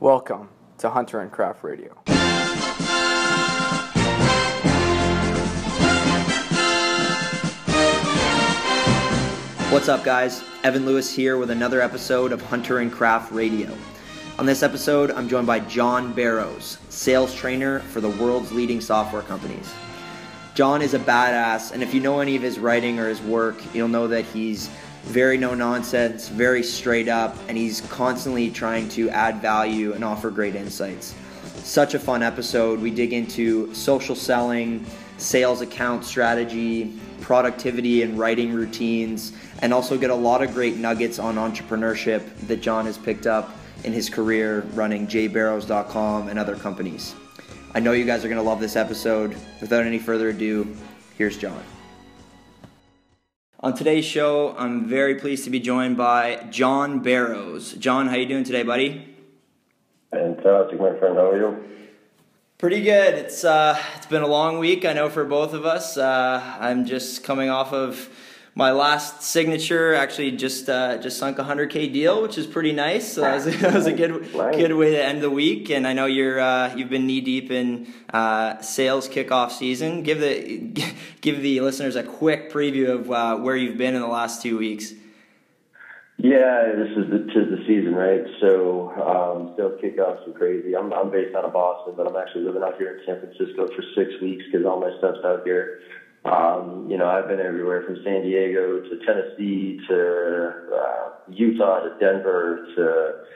Welcome to Hunter and Craft Radio. What's up, guys? Evan Lewis here with another episode of Hunter and Craft Radio. On this episode, I'm joined by John Barrows, sales trainer for the world's leading software companies. John is a badass, and if you know any of his writing or his work, you'll know that he's very no nonsense, very straight up, and he's constantly trying to add value and offer great insights. Such a fun episode. We dig into social selling, sales account strategy, productivity and writing routines, and also get a lot of great nuggets on entrepreneurship that John has picked up in his career running jbarrows.com and other companies. I know you guys are going to love this episode. Without any further ado, here's John. On today's show, I'm very pleased to be joined by John Barrows. John, how you doing today, buddy? Fantastic, my friend. How are you? Pretty good. It's uh, it's been a long week. I know for both of us. Uh, I'm just coming off of my last signature. Actually, just uh, just sunk a hundred k deal, which is pretty nice. So that was, that was a good good way to end the week. And I know you're uh, you've been knee deep in uh, sales kickoff season. Give the give the listeners a quick preview of uh, where you've been in the last two weeks. Yeah, this is the tis the season, right? So um, sales kickoffs are crazy. I'm I'm based out of Boston, but I'm actually living out here in San Francisco for six weeks because all my stuff's out here. Um, you know, I've been everywhere from San Diego to Tennessee to uh, Utah to Denver to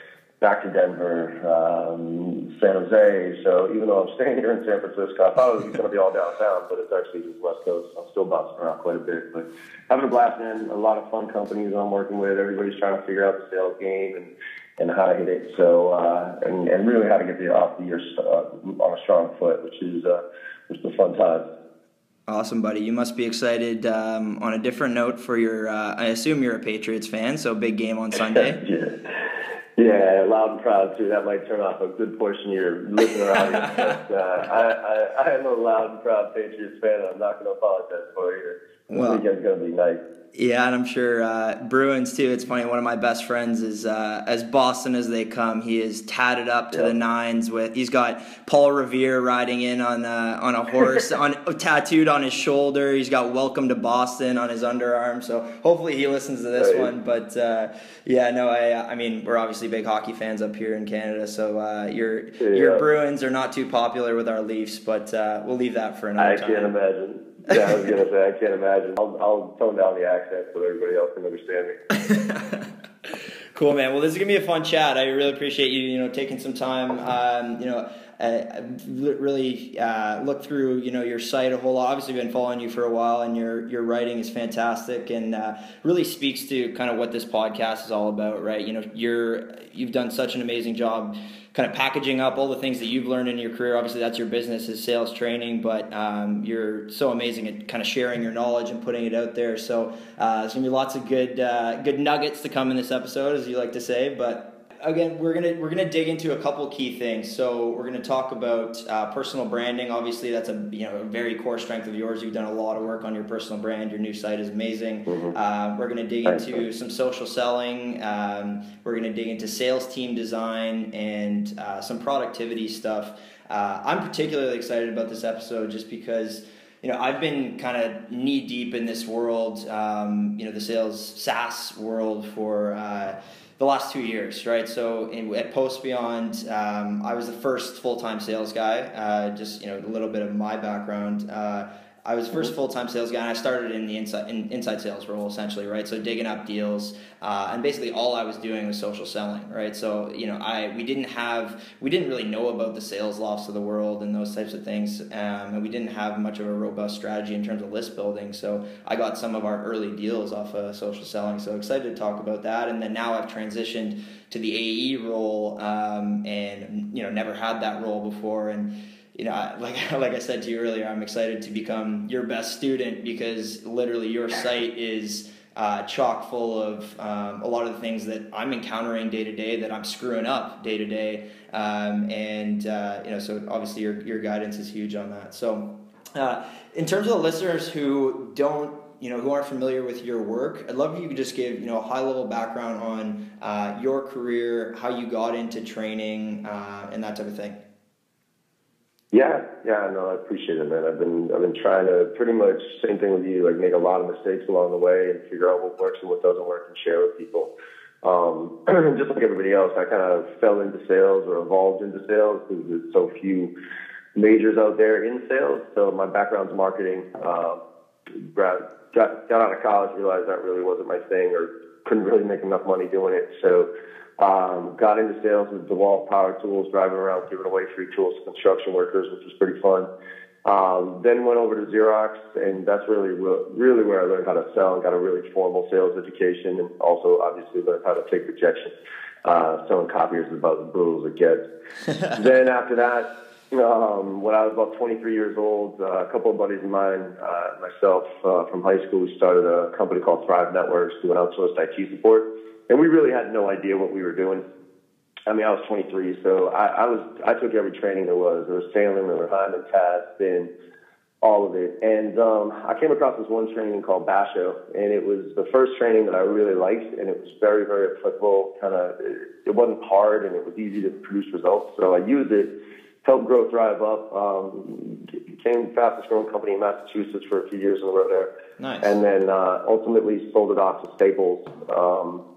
back to Denver, um, San Jose. So even though I'm staying here in San Francisco, I thought it was going to be all downtown, but it's actually just West Coast. I'm still bouncing around quite a bit, but having a blast, man. A lot of fun companies I'm working with. Everybody's trying to figure out the sales game and and how to hit it. So uh, and and really how to get the off the year uh, on a strong foot, which is uh, which is a fun time. Awesome, buddy. You must be excited. Um, on a different note, for your, uh, I assume you're a Patriots fan, so big game on Sunday. yeah. Yeah, loud and proud too. That might turn off a good portion of your listener audience. but uh, I, I, I am a loud and proud Patriots fan. and I'm not going to apologize for it. This well, weekend's going to be nice. Yeah, and I'm sure uh, Bruins too. It's funny. One of my best friends is uh, as Boston as they come. He is tatted up to yep. the nines with. He's got Paul Revere riding in on uh, on a horse, on tattooed on his shoulder. He's got "Welcome to Boston" on his underarm. So hopefully he listens to this right. one. But uh, yeah, no, I I mean we're obviously big hockey fans up here in Canada. So uh, your yeah. your Bruins are not too popular with our Leafs, but uh, we'll leave that for another I time. I can't imagine yeah, I was gonna say I can't imagine. I'll, I'll tone down the accent so everybody else can understand me. cool, man. Well, this is gonna be a fun chat. I really appreciate you, you know, taking some time. Um, you know, uh, really uh, look through, you know, your site a whole lot. Obviously, been following you for a while, and your your writing is fantastic, and uh, really speaks to kind of what this podcast is all about, right? You know, you're you've done such an amazing job kind of packaging up all the things that you've learned in your career. Obviously, that's your business is sales training, but um, you're so amazing at kind of sharing your knowledge and putting it out there. So uh, there's gonna be lots of good uh, good nuggets to come in this episode, as you like to say. But again, we're gonna we're gonna dig into a couple key things. So we're gonna talk about uh, personal branding. Obviously, that's a you know a very core strength of yours. You've done a lot of work on your personal brand. Your new site is amazing. Mm-hmm. Uh, we're gonna dig into some social selling. Um, we're gonna dig into sales team design and uh, some productivity stuff. Uh, I'm particularly excited about this episode just because you know, I've been kind of knee deep in this world, um, you know, the sales SaaS world for uh, the last two years, right? So in, at Post Beyond, um, I was the first full time sales guy. Uh, just you know, a little bit of my background. Uh, I was first full time sales guy, and I started in the inside in, inside sales role essentially, right? So digging up deals, uh, and basically all I was doing was social selling, right? So you know, I we didn't have we didn't really know about the SalesLofts of the world and those types of things, um, and we didn't have much of a robust strategy in terms of list building. So I got some of our early deals off of social selling. So excited to talk about that, and then now I've transitioned to the AE role, um, and you know, never had that role before, and you know, like like I said to you earlier, I'm excited to become your best student because literally your site is uh, chock full of um, a lot of the things that I'm encountering day to day that I'm screwing up day to day, um, and uh, you know, so obviously your your guidance is huge on that. So, uh, in terms of the listeners who don't you know who aren't familiar with your work, I'd love if you could just give you know a high level background on uh, your career, how you got into training, uh, and that type of thing. Yeah, yeah, no, I appreciate it, man. I've been I've been trying to pretty much same thing with you, like make a lot of mistakes along the way and figure out what works and what doesn't work and share with people. Um, just like everybody else, I kind of fell into sales or evolved into sales because there's so few majors out there in sales. So my background's marketing. Um, got got out of college, realized that really wasn't my thing, or couldn't really make enough money doing it. So um, got into sales with DeWalt Power Tools, driving around giving away free tools to construction workers, which was pretty fun. Um, then went over to Xerox, and that's really really where I learned how to sell and got a really formal sales education, and also obviously learned how to take rejection. Uh, selling copiers is about as brutal as it gets. then after that, um, when I was about 23 years old, uh, a couple of buddies of mine, uh, myself uh, from high school, we started a company called Thrive Networks doing outsourced IT support and we really had no idea what we were doing. I mean, I was 23, so I, I was I took every training there was. There was sailing, there were Heiman, TAS, spin, all of it. And um, I came across this one training called Basho, and it was the first training that I really liked, and it was very, very applicable. Kind of, it, it wasn't hard, and it was easy to produce results. So I used it, helped grow Thrive up. Um, became fastest growing company in Massachusetts for a few years in a row there. Nice. And then uh, ultimately sold it off to Staples. Um,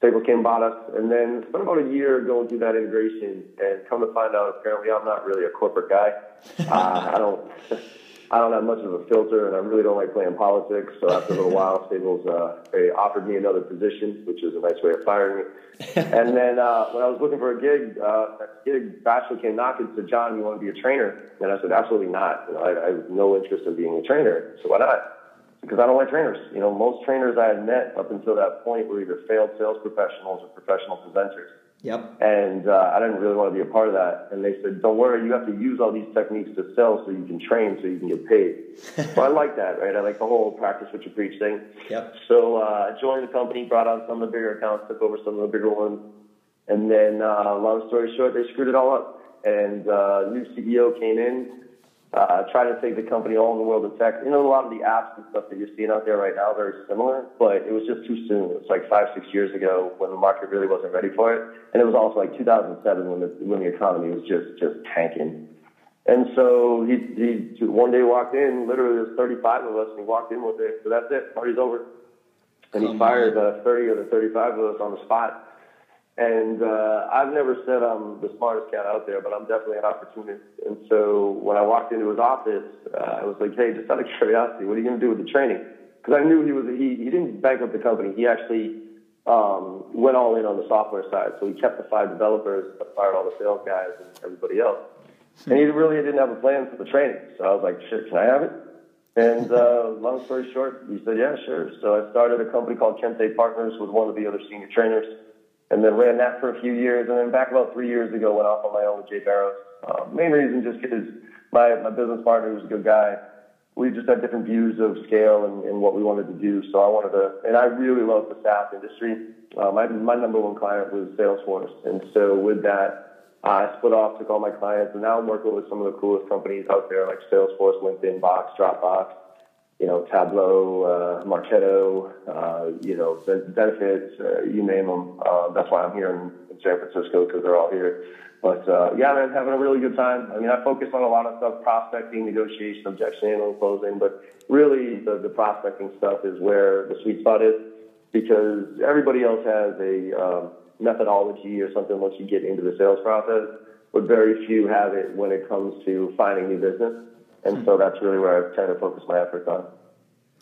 Staples came bought us, and then spent about a year going through that integration, and come to find out, apparently I'm not really a corporate guy. uh, I don't, I don't have much of a filter, and I really don't like playing politics. So after a little while, Staples uh, they offered me another position, which is a nice way of firing me. and then uh, when I was looking for a gig, uh, that gig Basho came knocking and said, "John, you want to be a trainer?" And I said, "Absolutely not. You know, I, I have no interest in being a trainer. So why not?" Because I don't like trainers. You know, most trainers I had met up until that point were either failed sales professionals or professional presenters. Yep. And uh, I didn't really want to be a part of that. And they said, "Don't worry, you have to use all these techniques to sell, so you can train, so you can get paid." so I like that, right? I like the whole practice what you preach thing. Yep. So uh, I joined the company, brought on some of the bigger accounts, took over some of the bigger ones, and then, uh, long story short, they screwed it all up. And uh, new CEO came in uh, trying to take the company all in the world of tech. You know, a lot of the apps and stuff that you're seeing out there right now very similar, but it was just too soon. It was like five, six years ago when the market really wasn't ready for it. And it was also like 2007 when the, when the economy was just, just tanking. And so he, he one day walked in, literally there's 35 of us, and he walked in with it. So that's it, party's over. And he fired uh, 30 of the 35 of us on the spot. And uh, I've never said I'm the smartest cat out there, but I'm definitely an opportunist. And so when I walked into his office, uh, I was like, hey, just out of curiosity, what are you going to do with the training? Because I knew he was he he didn't bankrupt the company. He actually um, went all in on the software side. So he kept the five developers, but fired all the sales guys and everybody else. And he really didn't have a plan for the training. So I was like, sure, can I have it? And uh, long story short, he said, yeah, sure. So I started a company called Kente Partners with one of the other senior trainers and then ran that for a few years. And then back about three years ago, went off on my own with JBarrows. Uh, main reason just because my, my business partner was a good guy. We just had different views of scale and, and what we wanted to do. So I wanted to, and I really love the SaaS industry. Uh, my, my number one client was Salesforce. And so with that, I split off, took all my clients, and now I'm working with some of the coolest companies out there like Salesforce, LinkedIn, Box, Dropbox, you know, Tableau, uh, Marketo, uh, you know, Zenefits, uh, you name them. Uh, that's why I'm here in, in San Francisco because they're all here. But uh, yeah, man, having a really good time. I mean, I focus on a lot of stuff: prospecting, negotiation, objection handling, closing. But really, the, the prospecting stuff is where the sweet spot is because everybody else has a um, methodology or something once you get into the sales process, but very few have it when it comes to finding new business. And so that's really where I tend to focus my efforts on.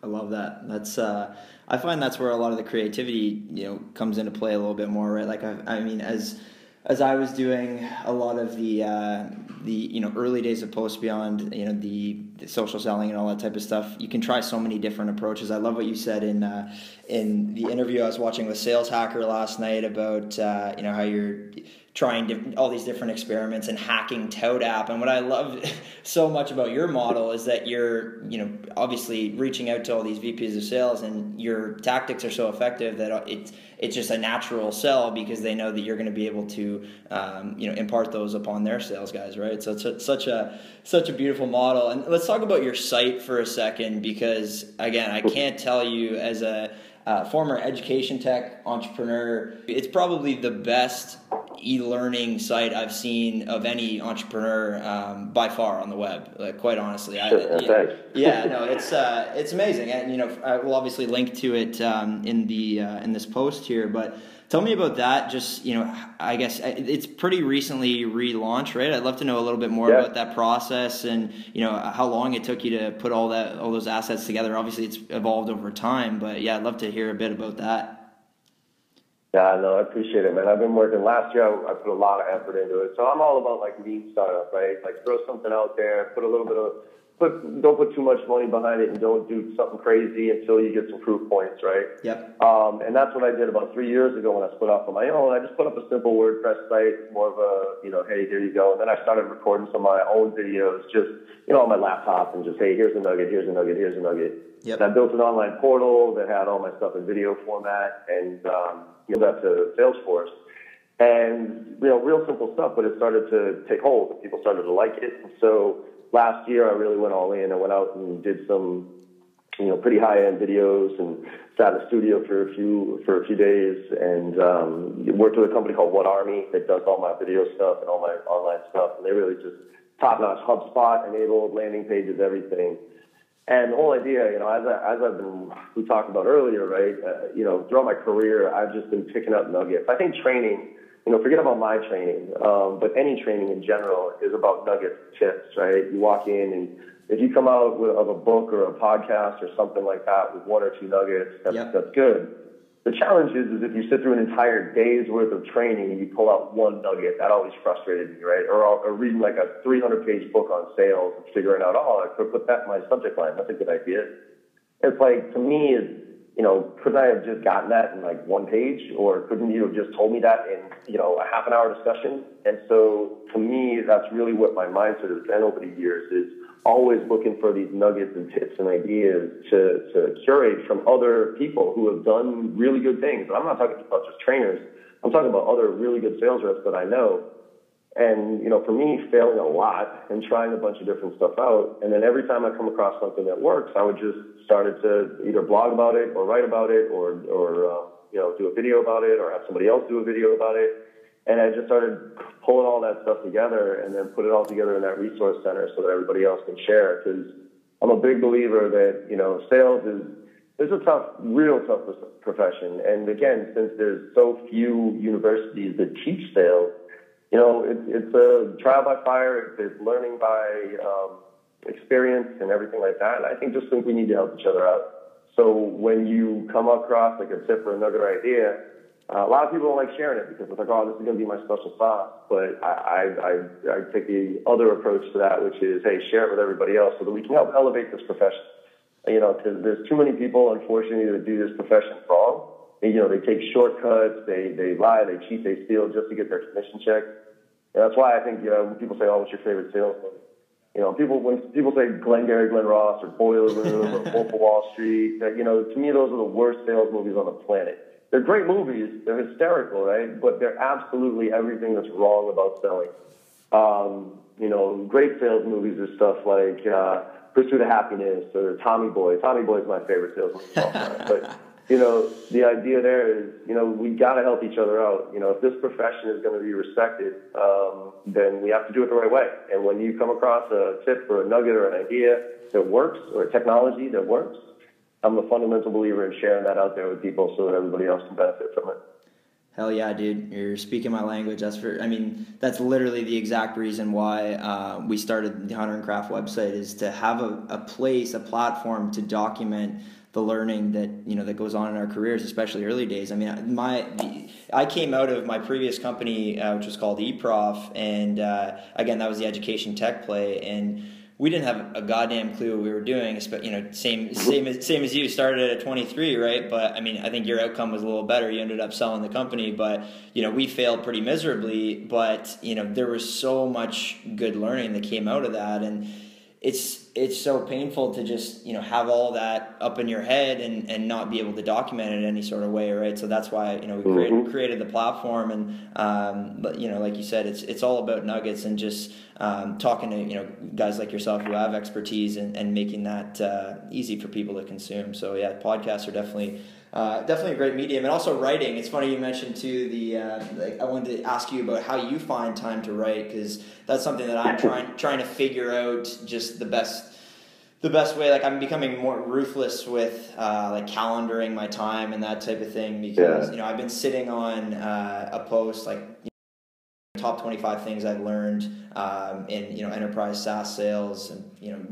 I love that. That's uh, I find that's where a lot of the creativity you know comes into play a little bit more, right? Like I, I mean, as as I was doing a lot of the uh, the you know early days of Post Beyond, you know the, the, social selling and all that type of stuff. You can try so many different approaches. I love what you said in uh, in the interview I was watching with Sales Hacker last night about uh, you know how you're trying to, all these different experiments and hacking Tout app. And what I love so much about your model is that you're, you know, obviously reaching out to all these VPs of sales, and your tactics are so effective that it's it's just a natural sell because they know that you're going to be able to, um, you know, impart those upon their sales guys, right? So it's such a such a beautiful model. And let's talk about your site for a second because again, I can't tell you as a uh, former education tech entrepreneur. It's probably the best e-learning site I've seen of any entrepreneur um, by far on the web. Like, quite honestly, sure, I, yeah, yeah, no, it's uh, it's amazing, and you know, I will obviously link to it um, in the uh, in this post here, but. Tell me about that. Just you know, I guess it's pretty recently relaunched, right? I'd love to know a little bit more yeah. about that process and you know how long it took you to put all that all those assets together. Obviously, it's evolved over time, but yeah, I'd love to hear a bit about that. Yeah, no, I appreciate it, man. I've been working. Last year, I, I put a lot of effort into it, so I'm all about like lean startup, right? Like throw something out there, put a little bit of put don't put too much money behind it and don't do something crazy until you get some proof points, right? Yep. Um, and that's what I did about three years ago when I split off on my own. I just put up a simple WordPress site, more of a you know, hey, here you go. And then I started recording some of my own videos, just you know, on my laptop and just hey, here's a nugget, here's a nugget, here's a nugget. Yep. And I built an online portal that had all my stuff in video format and um, you know that to Salesforce. And you know, real simple stuff, but it started to take hold. People started to like it. And so last year I really went all in. I went out and did some, you know, pretty high end videos and sat in the studio for a few for a few days and um, worked with a company called One Army that does all my video stuff and all my online stuff. And they really just top notch HubSpot enabled landing pages, everything. And the whole idea, you know, as, I, as I've been, we talked about earlier, right? Uh, you know, throughout my career, I've just been picking up nuggets. I think training you know, forget about my training, um, but any training in general is about nuggets, tips, right? You walk in and if you come out with, of a book or a podcast or something like that with one or two nuggets, that's, yep. that's good. The challenge is, is if you sit through an entire day's worth of training and you pull out one nugget, that always frustrated me, right? Or, or reading like a 300 page book on sales and figuring out, oh, I could put that in my subject line. That's a good idea. It's like, to me, it's, you know, couldn't I have just gotten that in like one page, or couldn't you have just told me that in, you know, a half an hour discussion? And so, to me, that's really what my mindset has been over the years: is always looking for these nuggets and tips and ideas to to curate from other people who have done really good things. And I'm not talking about just trainers. I'm talking about other really good sales reps that I know and, you know, for me, failing a lot and trying a bunch of different stuff out. And then every time I come across something that works, I would just started to either blog about it or write about it or, or, uh, you know, do a video about it or have somebody else do a video about it. And I just started pulling all that stuff together and then put it all together in that resource center so that everybody else can share. Cause I'm a big believer that, you know, sales is, it's a tough, real tough profession. And again, since there's so few universities that teach sales, you know, it, it's a trial by fire. It's learning by um, experience and everything like that. And I think just think we need to help each other out. So when you come across like a tip or another idea, uh, a lot of people don't like sharing it because it's like, oh, this is going to be my special sauce. But I, I, I, I take the other approach to that, which is, hey, share it with everybody else so that we can help elevate this profession. You know, because there's too many people, unfortunately, that do this profession wrong you know, they take shortcuts, they, they lie, they cheat, they steal just to get their commission check. And that's why I think, you know, when people say, oh, what's your favorite sales? You know, people, when people say Glengarry Glen Ross or Boiler Room or Wolf of Wall Street, that, you know, to me, those are the worst sales movies on the planet. They're great movies. They're hysterical, right? But they're absolutely everything that's wrong about selling. Um, you know, great sales movies are stuff like, uh, Pursuit of Happiness or Tommy Boy. Tommy Boy is my favorite sales movie of all time. But, you know, the idea there is, you know, we got to help each other out. You know, if this profession is going to be respected, um, then we have to do it the right way. And when you come across a tip or a nugget or an idea that works or a technology that works, I'm a fundamental believer in sharing that out there with people so that everybody else can benefit from it. Hell yeah, dude! You're speaking my language. That's for. I mean, that's literally the exact reason why uh, we started the Hunter and Craft website is to have a, a place, a platform to document the learning that you know that goes on in our careers, especially early days. I mean, my I came out of my previous company, uh, which was called eProf, and uh, again, that was the education tech play, and we didn't have a goddamn clue what we were doing. But You know, same same as same as you started at 23, right? But I mean, I think your outcome was a little better. You ended up selling the company, but you know, we failed pretty miserably. But you know, there was so much good learning that came out of that, and it's it's so painful to just you know have all that up in your head and, and not be able to document it in any sort of way right so that's why you know we created, mm-hmm. created the platform and um, but you know like you said it's it's all about nuggets and just um, talking to you know guys like yourself who have expertise and, and making that uh, easy for people to consume so yeah podcasts are definitely uh, definitely a great medium, and also writing. It's funny you mentioned too. The uh, like I wanted to ask you about how you find time to write because that's something that I'm trying trying to figure out. Just the best the best way. Like I'm becoming more ruthless with uh, like calendaring my time and that type of thing because yeah. you know I've been sitting on uh, a post like top 25 things I've learned um, in you know enterprise SaaS sales and you know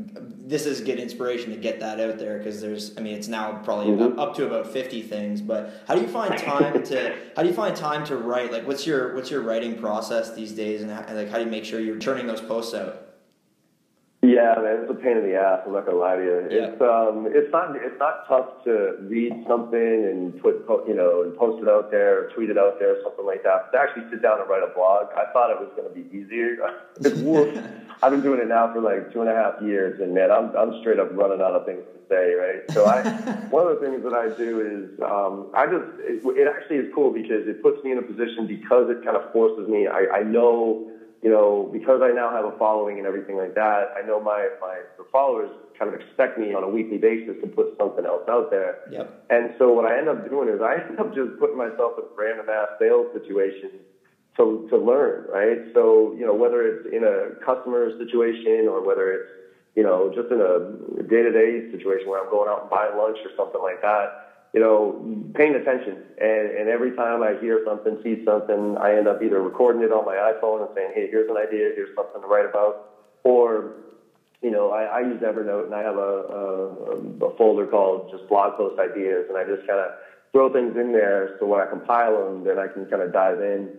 this is good inspiration to get that out there because there's I mean it's now probably mm-hmm. up, up, to about 50 things but how do you find time to how do you find time to write like what's your what's your writing process these days and how, like how do you make sure you're turning those posts out yeah, man, it's a pain in the ass. I'm not gonna lie to you. Yeah. It's um, it's not it's not tough to read something and put you know and post it out there or tweet it out there or something like that. But to actually sit down and write a blog, I thought it was gonna be easier. I've been doing it now for like two and a half years, and man, I'm I'm straight up running out of things to say, right? So I one of the things that I do is um, I just it, it actually is cool because it puts me in a position because it kind of forces me. I I know you know, because I now have a following and everything like that, I know my, my the followers kind of expect me on a weekly basis to put something else out there. Yep. And so what I end up doing is I end up just putting myself in random ass sales situations to, to learn, right? So, you know, whether it's in a customer situation or whether it's, you know, just in a day to day situation where I'm going out and buying lunch or something like that, you know, paying attention. And, and every time I hear something, see something, I end up either recording it on my iPhone and saying, hey, here's an idea, here's something to write about. Or, you know, I, I use Evernote and I have a, a, a folder called just blog post ideas, and I just kind of throw things in there so when I compile them, then I can kind of dive in.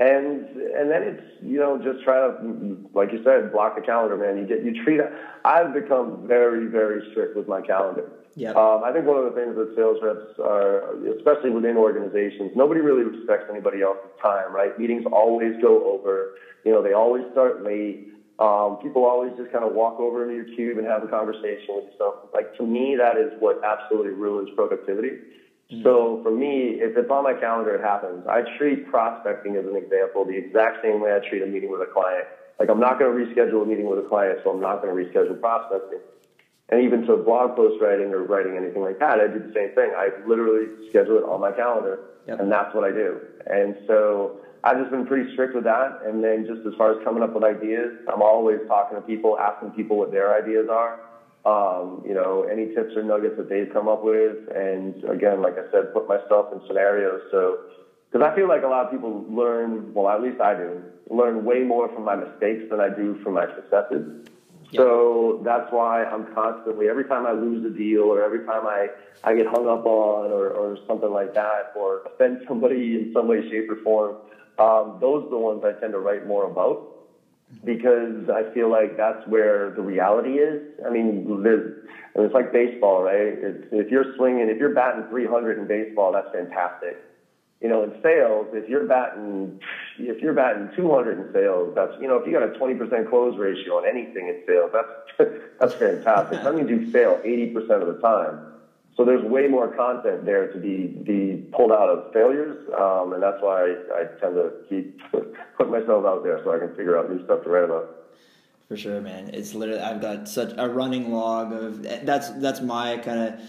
And and then it's you know just try to like you said block the calendar man you get you treat I've become very very strict with my calendar yeah. Um, I think one of the things that sales reps are, especially within organizations, nobody really respects anybody else's time, right? Meetings always go over. You know, they always start late. Um, people always just kind of walk over into your cube and have a conversation with yourself. Like to me, that is what absolutely ruins productivity. Mm-hmm. So for me, if it's on my calendar, it happens. I treat prospecting as an example the exact same way I treat a meeting with a client. Like I'm not going to reschedule a meeting with a client, so I'm not going to reschedule prospecting. And even to blog post writing or writing anything like that, I do the same thing. I literally schedule it on my calendar, yep. and that's what I do. And so I've just been pretty strict with that. And then just as far as coming up with ideas, I'm always talking to people, asking people what their ideas are. Um, you know, any tips or nuggets that they've come up with. And again, like I said, put myself in scenarios. So, because I feel like a lot of people learn, well, at least I do, learn way more from my mistakes than I do from my successes. So that's why I'm constantly, every time I lose a deal or every time I, I get hung up on or, or something like that or offend somebody in some way, shape, or form, um, those are the ones I tend to write more about because I feel like that's where the reality is. I mean, there's, it's like baseball, right? It's, if you're swinging, if you're batting 300 in baseball, that's fantastic you know, in sales, if you're batting, if you're batting 200 in sales, that's, you know, if you got a 20% close ratio on anything in sales, that's, that's fantastic. That means you fail 80% of the time. So there's way more content there to be, be pulled out of failures. Um, and that's why I, I tend to keep put myself out there so I can figure out new stuff to write about. For sure, man. It's literally, I've got such a running log of, that's, that's my kind of,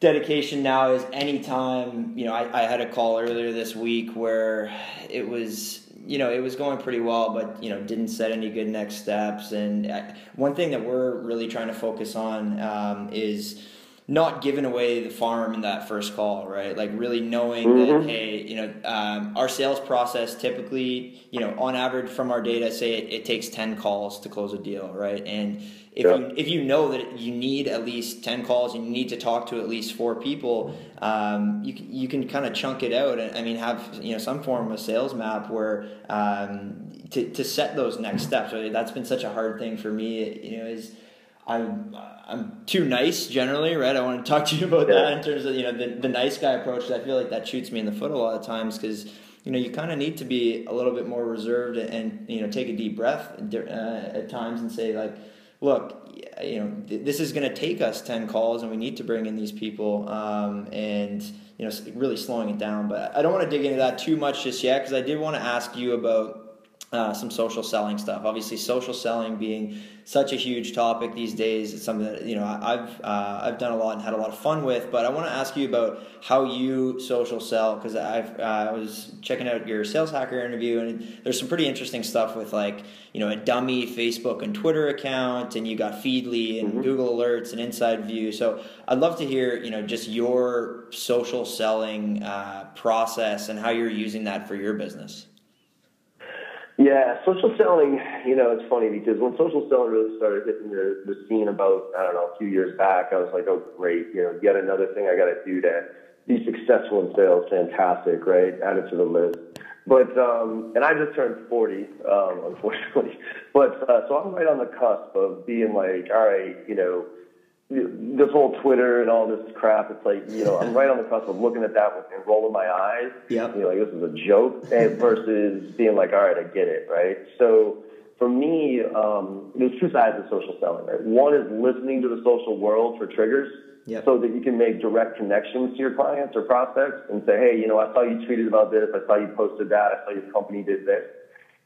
dedication now is anytime you know I, I had a call earlier this week where it was you know it was going pretty well but you know didn't set any good next steps and I, one thing that we're really trying to focus on um, is not giving away the farm in that first call, right? Like really knowing Mm-hmm. that, hey, you know, um, our sales process typically, you know, on average from our data, say it, it takes 10 calls to close a deal, right? And if Yeah. you if you know that you need at least 10 calls and you need to talk to at least four people, um, you, can- you can kind of chunk it out and I mean have you know some form of sales map where um, to, to set those next steps. Right? That's been such a hard thing for me, you know, is I'm I'm too nice generally, right? I want to talk to you about that in terms of you know the, the nice guy approach. I feel like that shoots me in the foot a lot of times because you know you kind of need to be a little bit more reserved and you know take a deep breath uh, at times and say like, look, you know th- this is going to take us ten calls and we need to bring in these people um, and you know really slowing it down. But I don't want to dig into that too much just yet because I did want to ask you about uh, some social selling stuff. Obviously, social selling being such a huge topic these days. It's something that you know I've uh, I've done a lot and had a lot of fun with. But I want to ask you about how you social sell because I've uh, I was checking out your sales hacker interview and there's some pretty interesting stuff with like you know a dummy Facebook and Twitter account and you got Feedly and Google Alerts and Inside View. So I'd love to hear you know just your social selling uh, process and how you're using that for your business. Yeah, social selling, you know, it's funny because when social selling really started hitting the, the scene about, I don't know, a few years back, I was like, oh, great, you know, yet another thing I got to do to be successful in sales. Fantastic, right? Add it to the list. But, um, and I just turned 40, um, unfortunately. But, uh, so I'm right on the cusp of being like, all right, you know, this whole Twitter and all this crap, it's like, you know, I'm right on the cusp of looking at that and rolling my eyes. Yeah. You know, like this is a joke and versus being like, all right, I get it, right? So for me, um, there's two sides of social selling, right? One is listening to the social world for triggers Yep. so that you can make direct connections to your clients or prospects and say, hey, you know, I saw you tweeted about this, I saw you posted that, I saw your company did this.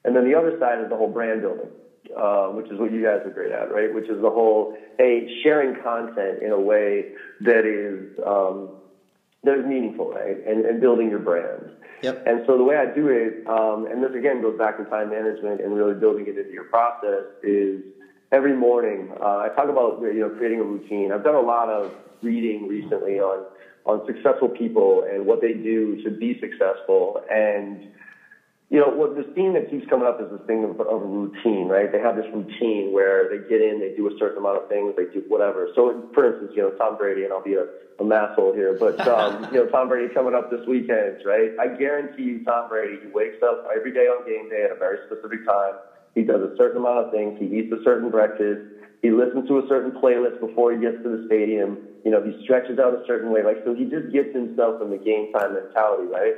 And then the other side is the whole brand building, uh, which is what you guys are great at, right? Which is the whole, hey, sharing content in a way that is um, that is meaningful, right? And, and building your brand. Yep. And so the way I do it, um, and this again goes back to time management and really building it into your process, is every morning uh, I talk about you know creating a routine. I've done a lot of reading recently on on successful people and what they do to be successful and you know, what this theme that keeps coming up is this thing of, of routine, right? They have this routine where they get in, they do a certain amount of things, they do whatever. So, for instance, you know, Tom Brady, and I'll be a, a masshole here, but, um, you know, Tom Brady coming up this weekend, right? I guarantee you, Tom Brady, he wakes up every day on game day at a very specific time. He does a certain amount of things. He eats a certain breakfast. He listens to a certain playlist before he gets to the stadium. You know, he stretches out a certain way. Like, so he just gets himself in the game time mentality, right?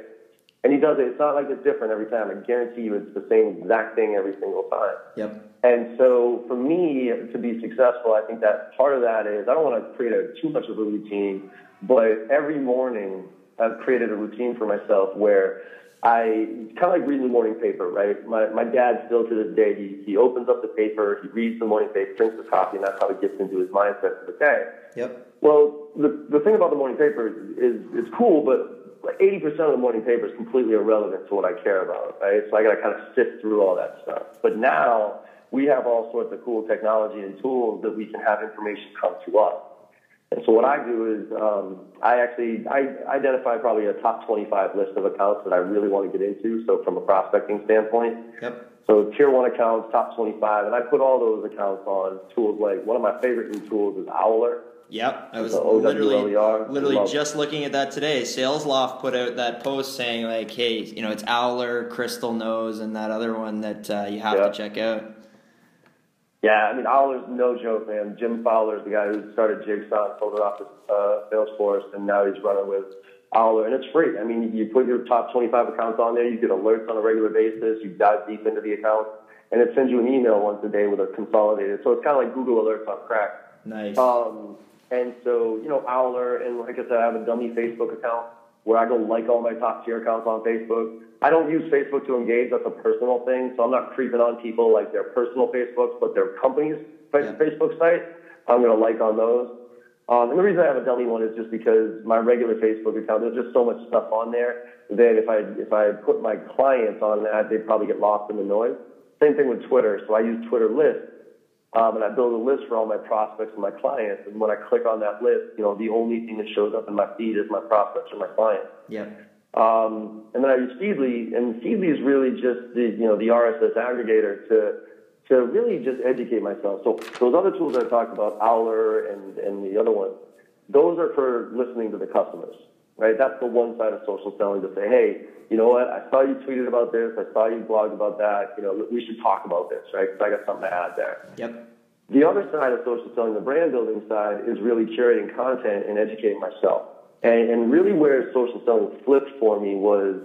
And he does it. It's not like it's different every time. I guarantee you it's the same exact thing every single time. Yep. And so for me to be successful, I think that part of that is I don't want to create a, too much of a routine, but every morning I've created a routine for myself where I kind of like reading the morning paper, right? My, my dad still to this day, he, he opens up the paper, he reads the morning paper, drinks his coffee, and that's how he gets into his mindset for the day. Yep. Well, the, the thing about the morning paper is it's cool, but like 80% of the morning paper is completely irrelevant to what I care about, right? So I got to kind of sift through all that stuff. But now we have all sorts of cool technology and tools that we can have information come to us. And so what I do is um, I actually I identify probably a top 25 list of accounts that I really want to get into. So from a prospecting standpoint, Yep. so tier one accounts, top 25, and I put all those accounts on tools like one of my favorite new tools is Owler. Yep, I was literally literally love- just looking at that today. SalesLoft put out that post saying like, "Hey, you know, it's Owler, Crystal Knows, and that other one that uh, you have Yeah. to check out." Yeah, I mean, Owler's no joke, man. Jim Fowler's the guy who started Jigsaw and sold it off to uh, Salesforce, and now he's running with Owler, and it's free. I mean, you put your top 25 accounts on there, you get alerts on a regular basis, you dive deep into the account, and it sends you an email once a day with a consolidated. So it's kind of like Google Alerts on crack. Nice. Um, and so, you know, Owler, and like I said, I have a dummy Facebook account where I go like all my top tier accounts on Facebook. I don't use Facebook to engage. That's a personal thing. So I'm not creeping on people like their personal Facebooks, but their company's Yeah. Facebook site. I'm going to like on those. Um, and the reason I have a dummy one is just because my regular Facebook account, there's just so much stuff on there that if I, if I put my clients on that, they'd probably get lost in the noise. Same thing with Twitter. So I use Twitter List Um, and I build a list for all my prospects and my clients. And when I click on that list, you know, the only thing that shows up in my feed is my prospects or my clients. Yep. Um, and then I use Feedly, and Feedly is really just the you know the RSS aggregator to to really just educate myself. So those other tools I talked about, Owler and and the other ones, those are for listening to the customers, right? That's the one side of social selling to say, hey, you know what? I saw you tweeted about this. I saw you blogged about that. You know, we should talk about this, right? Because I got something to add there. Yep. The other side of social selling, the brand building side, is really curating content and educating myself. And, and really where social selling flipped for me was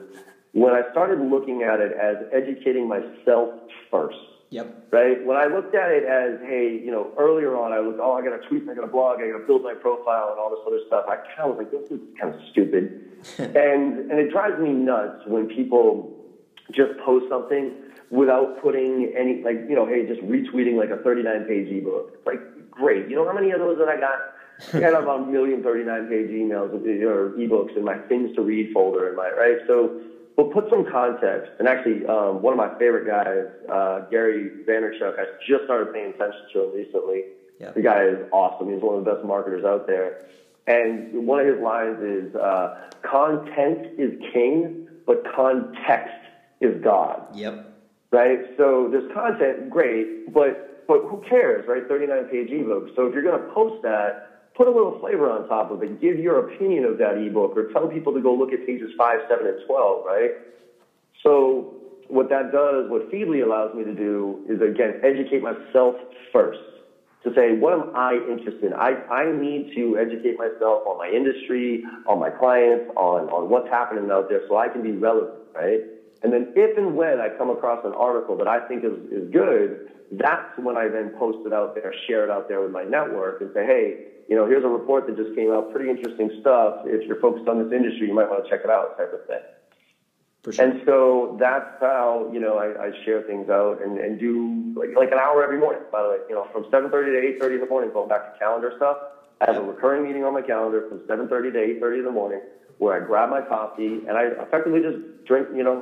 when I started looking at it as educating myself first. Yep. Right? When I looked at it as, hey, you know, earlier on I was, oh, I got to tweet, I got to blog, I got to build my profile and all this other stuff. I kind of was like, this is kind of stupid. and, and it drives me nuts when people just post something without putting any, like, you know, hey, just retweeting like a 39 page ebook. Like, great. You know how many of those that I got? I got about a million 39 page emails or ebooks in my things to read folder in my, right? So, but put some context. And actually, um, one of my favorite guys, uh, Gary Vaynerchuk, I just started paying attention to him recently. Yeah. The guy is awesome. He's one of the best marketers out there. And one of his lines is, uh, content is king, but context is God. Yep. Right? So there's content, great, but, but who cares, right? 39 page ebook. So if you're going to post that, put a little flavor on top of it. Give your opinion of that ebook or tell people to go look at pages 5, 7, and 12, right? So what that does, what Feedly allows me to do is, again, educate myself first. To say, what am I interested in? I, I need to educate myself on my industry, on my clients, on, on what's happening out there so I can be relevant, right? And then if and when I come across an article that I think is, is good, that's when I then post it out there, share it out there with my network and say, hey, you know, here's a report that just came out, pretty interesting stuff. If you're focused on this industry, you might want to check it out, type of thing. Sure. And so that's how, you know, I, I share things out and, and do like, like an hour every morning, by the way, you know, from 7.30 to 8.30 in the morning, going back to calendar stuff. I have a recurring meeting on my calendar from 7.30 to 8.30 in the morning where I grab my coffee and I effectively just drink, you know,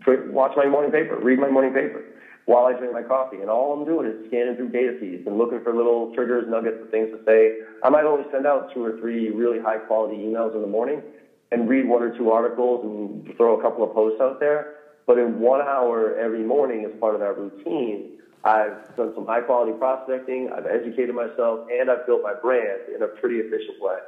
drink, watch my morning paper, read my morning paper while I drink my coffee. And all I'm doing is scanning through data feeds and looking for little triggers, nuggets, and things to say. I might only send out two or three really high quality emails in the morning and read one or two articles and throw a couple of posts out there. But in one hour every morning as part of that routine, I've done some high quality prospecting, I've educated myself, and I've built my brand in a pretty efficient way.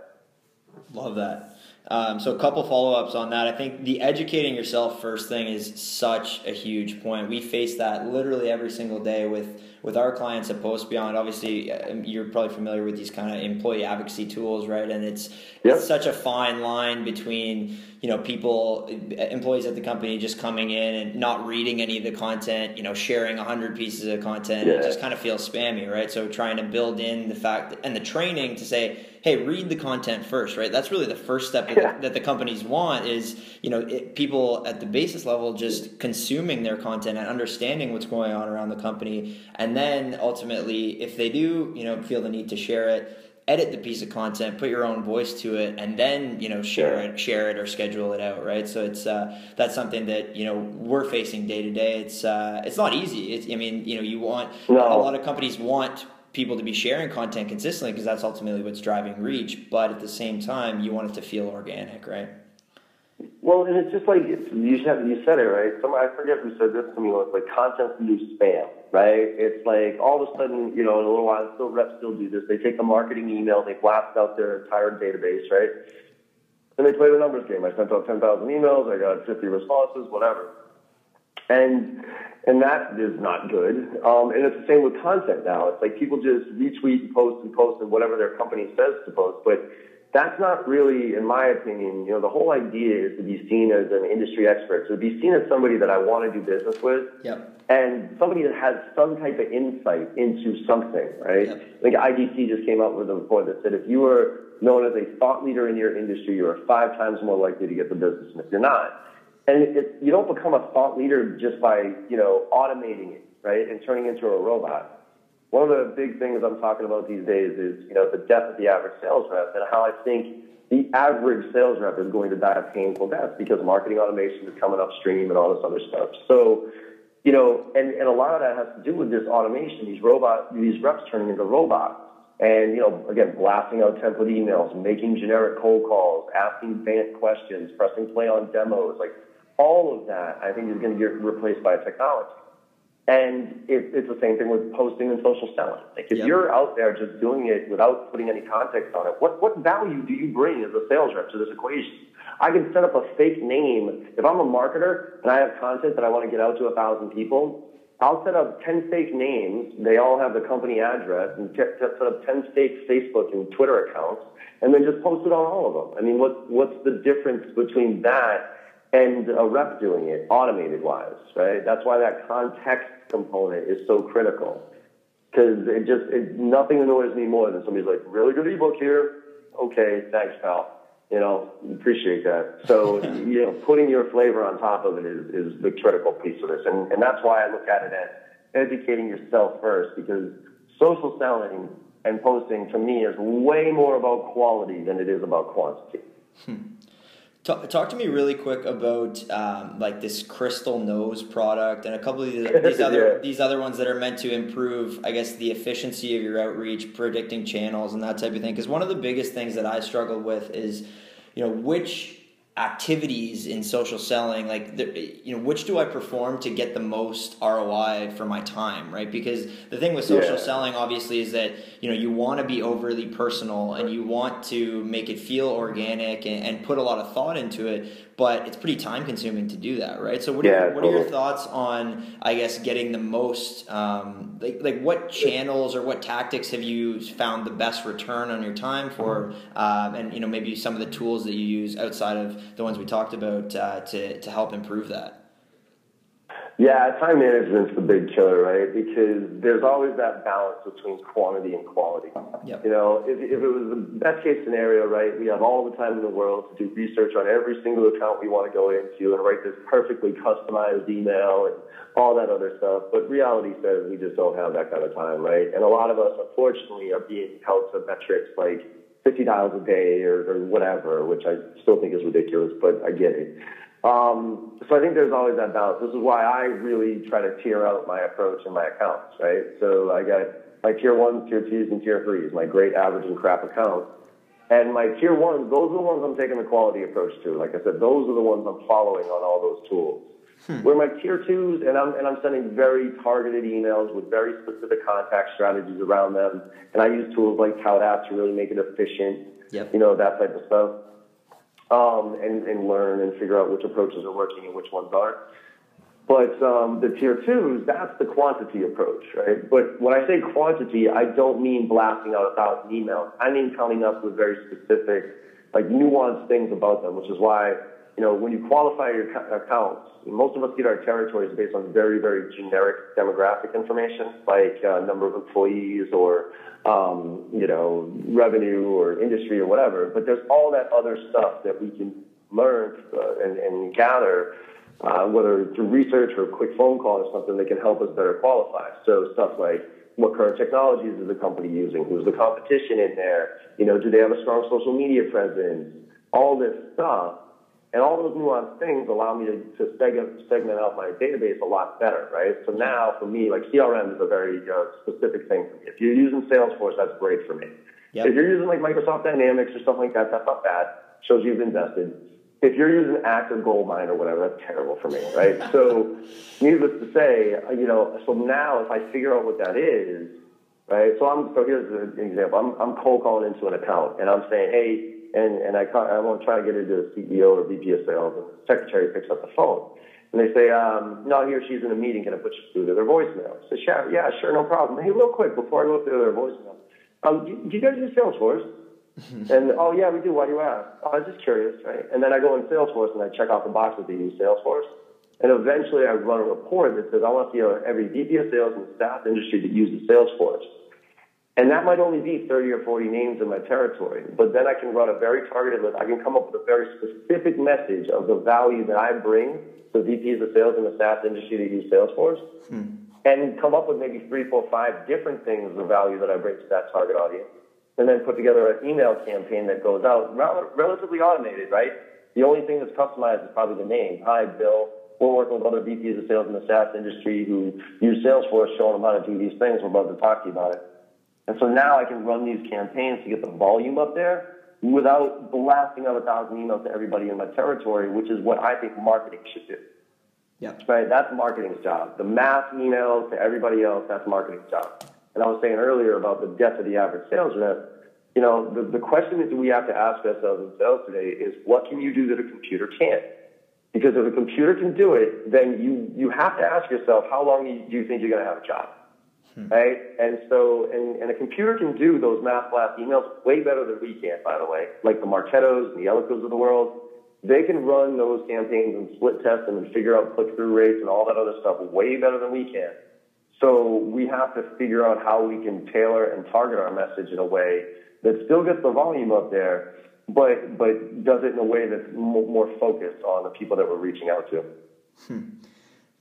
Love that. Um, so a couple follow ups on that. I think the educating yourself first thing is such a huge point. We face that literally every single day with with our clients at Post Beyond. Obviously, um, you're probably familiar with these kind of employee advocacy tools, right? And it's Yep. it's such a fine line between you know people uh, employees at the company just coming in and not reading any of the content you know sharing 100 pieces of content it just kind of feels spammy right? So trying to build in the fact and the training to say hey read the content first right? That's really the first step that, Yeah. the, that the companies want is you know it, people at the basis level just consuming their content and understanding what's going on around the company. And then ultimately if they do you know feel the need to share it edit the piece of content, put your own voice to it, and then you know share it, share it, or schedule it out. Right. So it's uh, that's something that you know we're facing day to day. It's uh, it's not easy. It's, I mean, you know, you want No. a lot of companies want people to be sharing content consistently because that's ultimately what's driving reach. But at the same time, you want it to feel organic, right? Well, and it's just like it's, you said you said it right. Some I forget who said this to me. It's like content's the new spam, right? It's like all of a sudden, you know, in a little while, still reps still do this. They take a marketing email, they blast out their entire database, right? And they play the numbers game. I sent out ten thousand emails. I got fifty responses, whatever. And and that is not good. Um, and it's the same with content now. It's like people just retweet and post and post and whatever their company says to post, but that's not really, in my opinion, you know, the whole idea is to be seen as an industry expert, to be seen as somebody that I want to do business with, Yep. and somebody that has some type of insight into something, right? Yep. I think IDC just came out with a report that said if you were known as a thought leader in your industry, you are five times more likely to get the business, and if you're not, and it, it, you don't become a thought leader just by, you know, automating it, right, and turning into a robot one of the big things I'm talking about these days is, you know, the death of the average sales rep and how I think the average sales rep is going to die a painful death because marketing automation is coming upstream and all this other stuff. So, you know, and, and a lot of that has to do with this automation, these robot, these reps turning into robots. And, you know, again, blasting out template emails, making generic cold calls, asking advanced questions, pressing play on demos, like all of that, I think is going to get replaced by technology. And it, it's the same thing with posting and social selling. Like if yep. you're out there just doing it without putting any context on it, what, what value do you bring as a sales rep to this equation? I can set up a fake name. If I'm a marketer and I have content that I want to get out to a thousand people, I'll set up 10 fake names. They all have the company address and set up 10 fake Facebook and Twitter accounts and then just post it on all of them. I mean, what, what's the difference between that and a rep doing it automated wise, right? That's why that context component is so critical. Cause it just, it, nothing annoys me more than somebody's like, really good ebook here. Okay. Thanks, pal you know, appreciate that. So, you know, putting your flavor on top of it is, is the critical piece of this. And, and that's why I look at it as educating yourself first because social selling and posting to me is way more about quality than it is about quantity. Hmm. Talk, talk to me really quick about um, like this Crystal Knows product and a couple of these, these other yeah. these other ones that are meant to improve, I guess, the efficiency of your outreach, predicting channels, and that type of thing. Because one of the biggest things that I struggle with is, you know, which activities in social selling like the, you know which do i perform to get the most roi for my time right because the thing with social yeah. selling obviously is that you know you want to be overly personal and you want to make it feel organic and, and put a lot of thought into it but it's pretty time consuming to do that, right? So what are, yeah, your, what totally. are your thoughts on, I guess, getting the most, um, like, like what channels or what tactics have you found the best return on your time for, um, and you know maybe some of the tools that you use outside of the ones we talked about uh, to to help improve that. Yeah, time management's the big killer, right? Because there's always that balance between quantity and quality. Yep. You know, if, if it was the best case scenario, right, we have all the time in the world to do research on every single account we want to go into and write this perfectly customized email and all that other stuff. But reality says we just don't have that kind of time, right? And a lot of us, unfortunately, are being held to metrics like 50 dials a day or, or whatever, which I still think is ridiculous, but I get it. Um, so I think there's always that balance. This is why I really try to tier out my approach and my accounts, right? So I got my tier ones, tier twos, and tier threes, my great, average, and crap accounts. And my tier ones, those are the ones I'm taking the quality approach to. Like I said, those are the ones I'm following on all those tools. Hmm. Where my tier twos, and I'm and I'm sending very targeted emails with very specific contact strategies around them, and I use tools like ToutApp to really make it efficient. Yep. You know that type of stuff um, and, and learn and figure out which approaches are working and which ones aren't. But um, the tier twos, that's the quantity approach, right? But when I say quantity, I don't mean blasting out a thousand emails. I mean coming up with very specific, like nuanced things about them, which is why, you know, when you qualify your accounts, most of us get our territories based on very, very generic demographic information, like uh, number of employees or um, you know, revenue or industry or whatever. But there's all that other stuff that we can learn uh, and, and gather, uh, whether through research or a quick phone call or something that can help us better qualify. So stuff like what current technologies is the company using? Who's the competition in there? You know, do they have a strong social media presence? All this stuff and all those nuanced things allow me to, to segment, segment out my database a lot better, right? So now for me, like CRM is a very uh, specific thing for me. If you're using Salesforce, that's great for me. Yep. If you're using like Microsoft Dynamics or something like that, that's not bad. Shows you've invested. If you're using Active Goldmine or whatever, that's terrible for me, right? so needless to say, uh, you know, so now if I figure out what that is, right? So I'm, so here's an example. I'm, I'm cold calling into an account and I'm saying, hey, and, and I, call, I want to try to get into the CEO or VP of sales, and the secretary picks up the phone. And they say, um, no, he or she's in a meeting. Can I put you through to their voicemail? Sure, yeah, sure, no problem. Hey, real quick, before I go through their voicemail, um, do, do you guys use Salesforce? and, oh, yeah, we do. Why do you ask? Oh, I was just curious, right? And then I go in Salesforce and I check off the box that they use Salesforce. And eventually I run a report that says I want to see every VP of sales in the SaaS industry that uses Salesforce. And that might only be 30 or 40 names in my territory, but then I can run a very targeted list. I can come up with a very specific message of the value that I bring to VPs of sales in the SaaS industry that use Salesforce, hmm. and come up with maybe three, four, five different things of value that I bring to that target audience, and then put together an email campaign that goes out rel- relatively automated, right? The only thing that's customized is probably the name. Hi, Bill. we're working with other VPs of sales in the SaaS industry who use Salesforce, showing them how to do these things. We're about to talk to you about it. And so now I can run these campaigns to get the volume up there without blasting out a thousand emails to everybody in my territory, which is what I think marketing should do. Yep. Right? That's marketing's job. The mass emails to everybody else, that's marketing's job. And I was saying earlier about the death of the average sales rep. You know, the, the question that we have to ask ourselves in sales today is what can you do that a computer can't? Because if a computer can do it, then you, you have to ask yourself, how long do you think you're going to have a job? Hmm. Right? And so, and, and a computer can do those mass blast emails way better than we can, by the way, like the Marketos and the Eloquas of the world. They can run those campaigns and split test them and figure out click through rates and all that other stuff way better than we can. So we have to figure out how we can tailor and target our message in a way that still gets the volume up there, but but does it in a way that's more focused on the people that we're reaching out to. Hmm.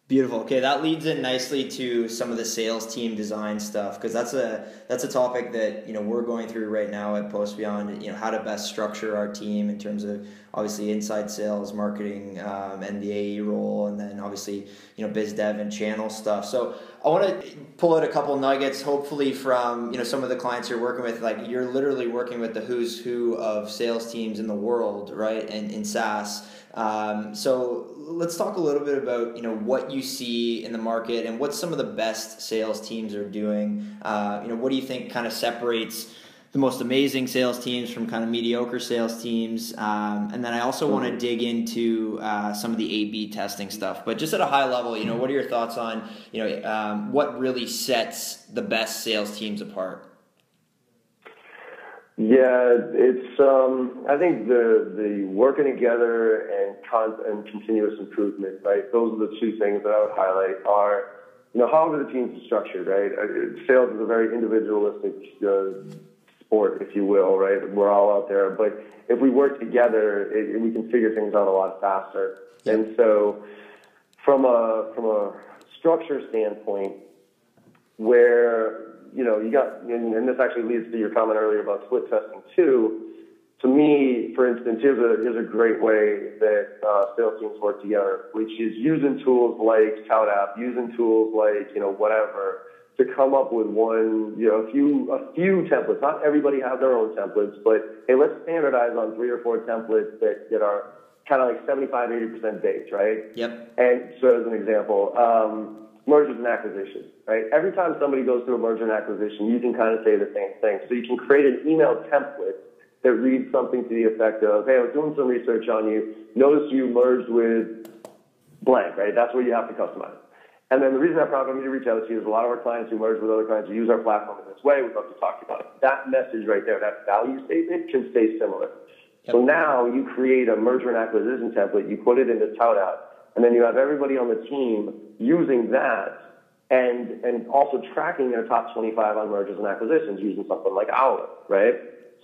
Beautiful. Okay, that leads in nicely to some of the sales team design stuff because that's a that's a topic that you know we're going through right now at PostBeyond. You know how to best structure our team in terms of obviously inside sales, marketing, um, and the AE role, and then obviously you know biz dev and channel stuff. So I want to pull out a couple nuggets, hopefully from you know some of the clients you're working with. Like you're literally working with the who's who of sales teams in the world, right? And in SaaS. Um, so let's talk a little bit about you know what you see in the market and what some of the best sales teams are doing. Uh, you know, what do you think kind of separates the most amazing sales teams from kind of mediocre sales teams? Um, and then I also want to dig into uh, some of the A/B testing stuff. But just at a high level, you know, what are your thoughts on you know um, what really sets the best sales teams apart? Yeah, it's. Um, I think the the working together and con- and continuous improvement, right? Those are the two things that I would highlight. Are you know how are the teams structured, right? Uh, sales is a very individualistic uh, sport, if you will, right? We're all out there, but if we work together, it, we can figure things out a lot faster. Yep. And so, from a from a structure standpoint, where you know, you got, and, and, this actually leads to your comment earlier about split testing too. To me, for instance, here's a here's a great way that uh, sales teams work together, which is using tools like ToutApp, using tools like you know whatever to come up with one, you know, a few a few templates. Not everybody has their own templates, but hey, let's standardize on three or four templates that that are kind of like 75, 80 percent based, right? Yep. And so, as an example. Um, mergers and acquisitions, right? Every time somebody goes through a merger and acquisition, you can kind of say the same thing. So you can create an email template that reads something to the effect of, hey, I was doing some research on you, noticed you merged with blank, right? That's where you have to customize. And then the reason I probably me to reach out to you is a lot of our clients who merge with other clients who use our platform in this way. We'd love to talk to you about it. That message right there, that value statement can stay similar. Yep. So now you create a merger and acquisition template, you put it into ToutApp, and then you have everybody on the team using that and, and also tracking their top 25 on mergers and acquisitions using something like Owler, right?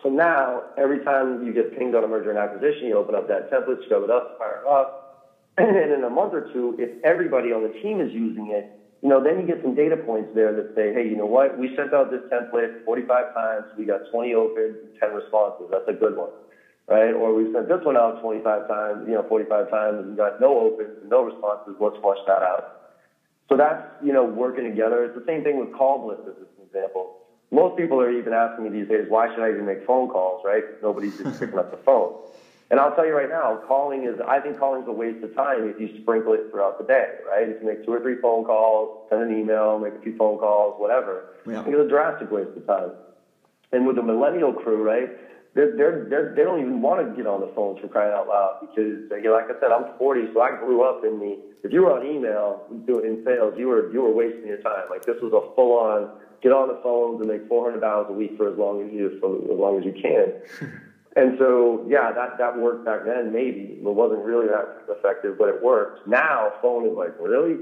So now, every time you get pinged on a merger and acquisition, you open up that template, shove it up, fire it up. And in a month or two, if everybody on the team is using it, you know, then you get some data points there that say, hey, you know what? We sent out this template 45 times. We got 20 opens, 10 responses. That's a good one right? Or we sent this one out 25 times, you know, 45 times and got no opens no responses. Let's flush that out. So that's, you know, working together. It's the same thing with call lists as an example. Most people are even asking me these days, why should I even make phone calls, right? Nobody's just picking up the phone. And I'll tell you right now, calling is, I think calling is a waste of time if you sprinkle it throughout the day, right? If you make two or three phone calls, send an email, make a few phone calls, whatever. Yeah. It's a drastic waste of time. And with the millennial crew, right? They're, they're, they're, they don't even want to get on the phones for crying out loud because, you know, like I said, I'm 40, so I grew up in the. If you were on email doing in sales, you were you were wasting your time. Like this was a full on get on the phones and make 400 dollars a week for as long as you for as long as you can. and so, yeah, that that worked back then. Maybe it wasn't really that effective, but it worked. Now, phone is like really.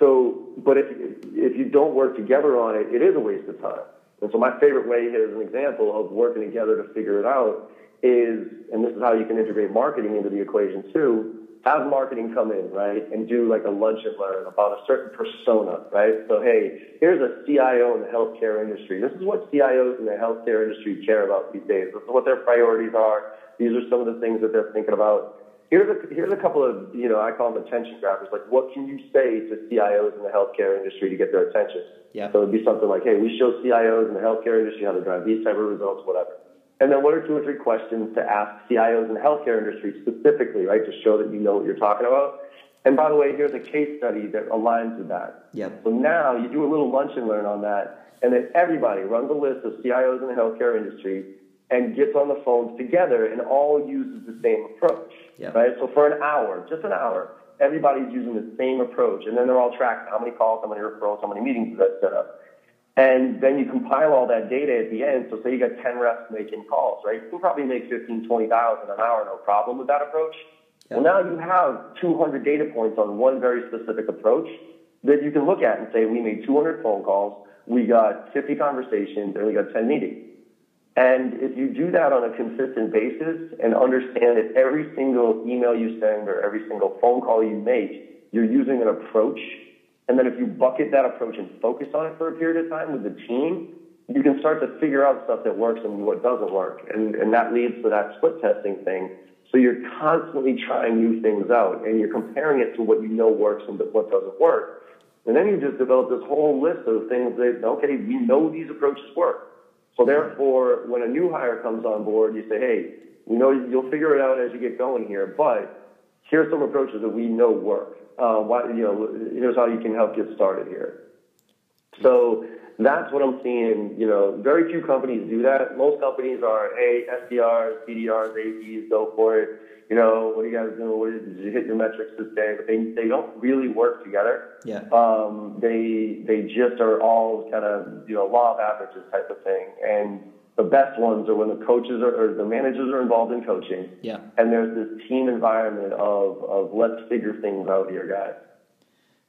So, but if if you don't work together on it, it is a waste of time. And so my favorite way here as an example of working together to figure it out is, and this is how you can integrate marketing into the equation too, have marketing come in, right, and do like a lunch and learn about a certain persona, right? So, hey, here's a CIO in the healthcare industry. This is what CIOs in the healthcare industry care about these days. This is what their priorities are. These are some of the things that they're thinking about. Here's a here's a couple of you know I call them attention grabbers. Like, what can you say to CIOs in the healthcare industry to get their attention? Yeah. So it'd be something like, hey, we show CIOs in the healthcare industry how to drive these type of results, whatever. And then one or two or three questions to ask CIOs in the healthcare industry specifically, right, to show that you know what you're talking about. And by the way, here's a case study that aligns with that. Yep. So now you do a little lunch and learn on that, and then everybody runs a list of CIOs in the healthcare industry and gets on the phones together and all uses the same approach. Yep. Right? So for an hour, just an hour, everybody's using the same approach, and then they're all tracked how many calls, how many referrals, how many meetings that set up. And then you compile all that data at the end. So say you got 10 reps making calls, right? You can probably make 15, 20 dials in an hour, no problem with that approach. Well, now you have 200 data points on one very specific approach that you can look at and say, we made 200 phone calls, we got 50 conversations, and we got 10 meetings. And if you do that on a consistent basis and understand that every single email you send or every single phone call you make, you're using an approach and then if you bucket that approach and focus on it for a period of time with the team, you can start to figure out stuff that works and what doesn't work. And, and that leads to that split testing thing. So you're constantly trying new things out and you're comparing it to what you know works and what doesn't work. And then you just develop this whole list of things that, okay, we know these approaches work. So therefore, when a new hire comes on board, you say, hey, we know you'll figure it out as you get going here, but here's some approaches that we know work uh, why, you know, here's how you can help get started here. So that's what I'm seeing. You know, very few companies do that. Most companies are, hey, SDRs, BDRs, APs, go for it. You know, what are you guys doing? What did you hit your metrics this day? But they, they don't really work together. Yeah. Um, they, they just are all kind of, you know, law of averages type of thing. And the best ones are when the coaches are, or the managers are involved in coaching. Yeah. And there's this team environment of, of let's figure things out here, guys.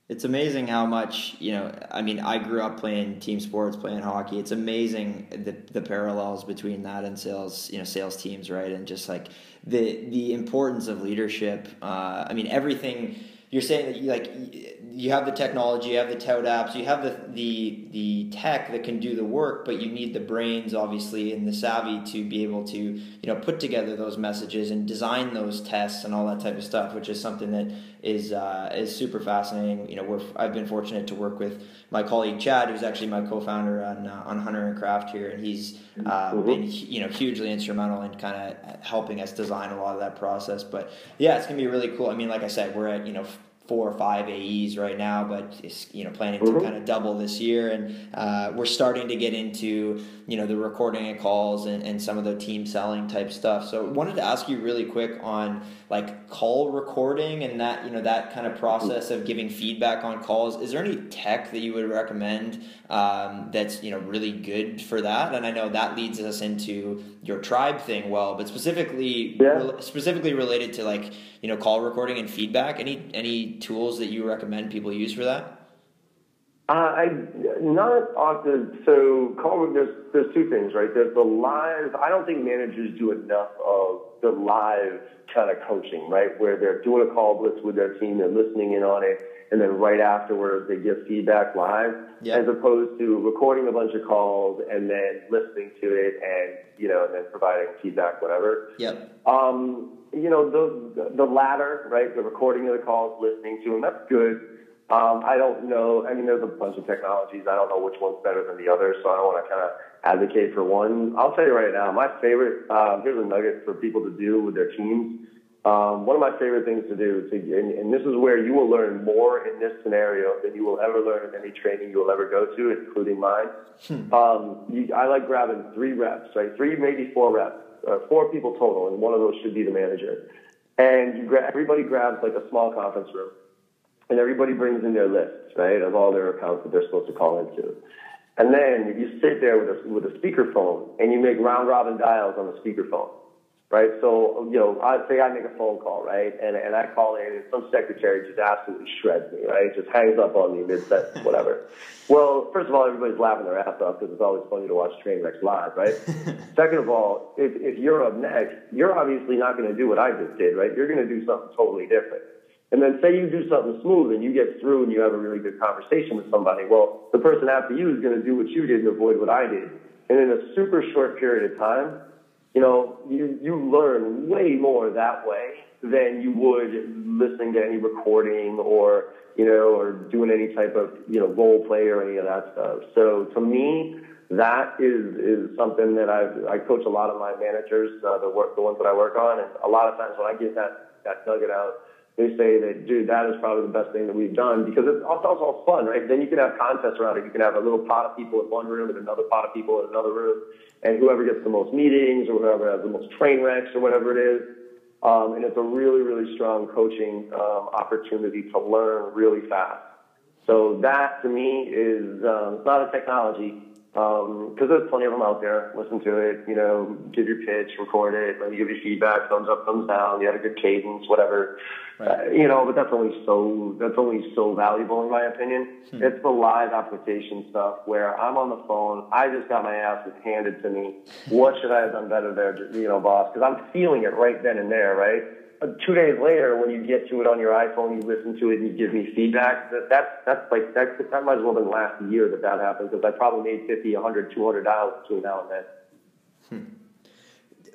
It's amazing how much, you know, I mean, I grew up playing team sports, playing hockey. It's amazing the, the parallels between that and sales, you know, sales teams, right? And just like the, the importance of leadership. Uh, I mean, everything you're saying that you like you have the technology, you have the ToutApps, you have the the the tech that can do the work, but you need the brains obviously and the savvy to be able to you know put together those messages and design those tests and all that type of stuff, which is something that is uh, is super fascinating. You know, we're, I've been fortunate to work with my colleague Chad, who's actually my co-founder on uh, on Hunter and Craft here, and he's uh, mm-hmm. been you know hugely instrumental in kind of helping us design a lot of that process. But yeah, it's gonna be really cool. I mean, like I said, we're at you know four or five AEs right now, but is you know planning to mm-hmm. kind of double this year, and uh, we're starting to get into you know the recording of calls and, and some of the team selling type stuff. So wanted to ask you really quick on like call recording and that you know that kind of process of giving feedback on calls. Is there any tech that you would recommend um, that's you know really good for that? And I know that leads us into your tribe thing well, but specifically yeah. re- specifically related to like you know call recording and feedback. Any any tools that you recommend people use for that? Uh, I not often. So call there's there's two things, right? There's the live. I don't think managers do enough of the live kind of coaching, right? Where they're doing a call blitz with their team, they're listening in on it, and then right afterwards they give feedback live, as opposed to recording a bunch of calls and then listening to it and you know and then providing feedback, whatever. Yep. Um, you know the the latter, right? The recording of the calls, listening to them, that's good. Um, I don't know. I mean, there's a bunch of technologies. I don't know which one's better than the other, so I don't want to kind of advocate for one. I'll tell you right now, my favorite. Uh, here's a nugget for people to do with their teams. Um, one of my favorite things to do, to, and, and this is where you will learn more in this scenario than you will ever learn in any training you will ever go to, including mine. Hmm. Um, you, I like grabbing three reps, right? Three, maybe four reps, uh, four people total, and one of those should be the manager. And you gra- everybody grabs like a small conference room and everybody brings in their lists, right, of all their accounts that they're supposed to call into. And then you sit there with a, with a speakerphone and you make round robin dials on the speakerphone, right? So, you know, I say I make a phone call, right? And, and I call in and some secretary just absolutely shreds me, right? Just hangs up on me mid set, whatever. well, first of all, everybody's laughing their ass off because it's always funny to watch train wrecks live, right? Second of all, if, if you're up next, you're obviously not going to do what I just did, right? You're going to do something totally different. And then say you do something smooth and you get through and you have a really good conversation with somebody. Well, the person after you is going to do what you did and avoid what I did. And in a super short period of time, you know, you, you learn way more that way than you would listening to any recording or you know or doing any type of you know role play or any of that stuff. So to me, that is is something that I I coach a lot of my managers, uh, the work the ones that I work on, and a lot of times when I get that that nugget out, they say that dude, that is probably the best thing that we've done because it's also all fun, right? Then you can have contests around it. You can have a little pot of people in one room and another pot of people in another room, and whoever gets the most meetings or whoever has the most train wrecks or whatever it is. Um, and it's a really, really strong coaching um, opportunity to learn really fast. So that to me is um, it's not a technology because um, there's plenty of them out there. Listen to it, you know, give your pitch, record it, let me give you feedback, thumbs up, thumbs down. You had a good cadence, whatever. Right. Uh, you know, but that's only so that's only so valuable in my opinion. Hmm. It's the live application stuff where I'm on the phone. I just got my ass handed to me. What should I have done better there, you know, boss? Because I'm feeling it right then and there, right? Two days later, when you get to it on your iPhone, you listen to it and you give me feedback. That, that's that's like that, that might as well been last year that that happened because I probably made 50, 100, 200 dollars between now and then. Hmm.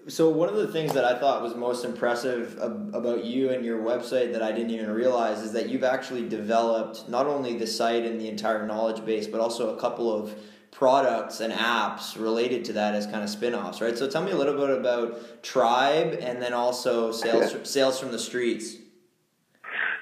So one of the things that I thought was most impressive about you and your website that I didn't even realize is that you've actually developed not only the site and the entire knowledge base, but also a couple of products and apps related to that as kind of spin-offs, right? So tell me a little bit about Tribe and then also sales sales from the streets.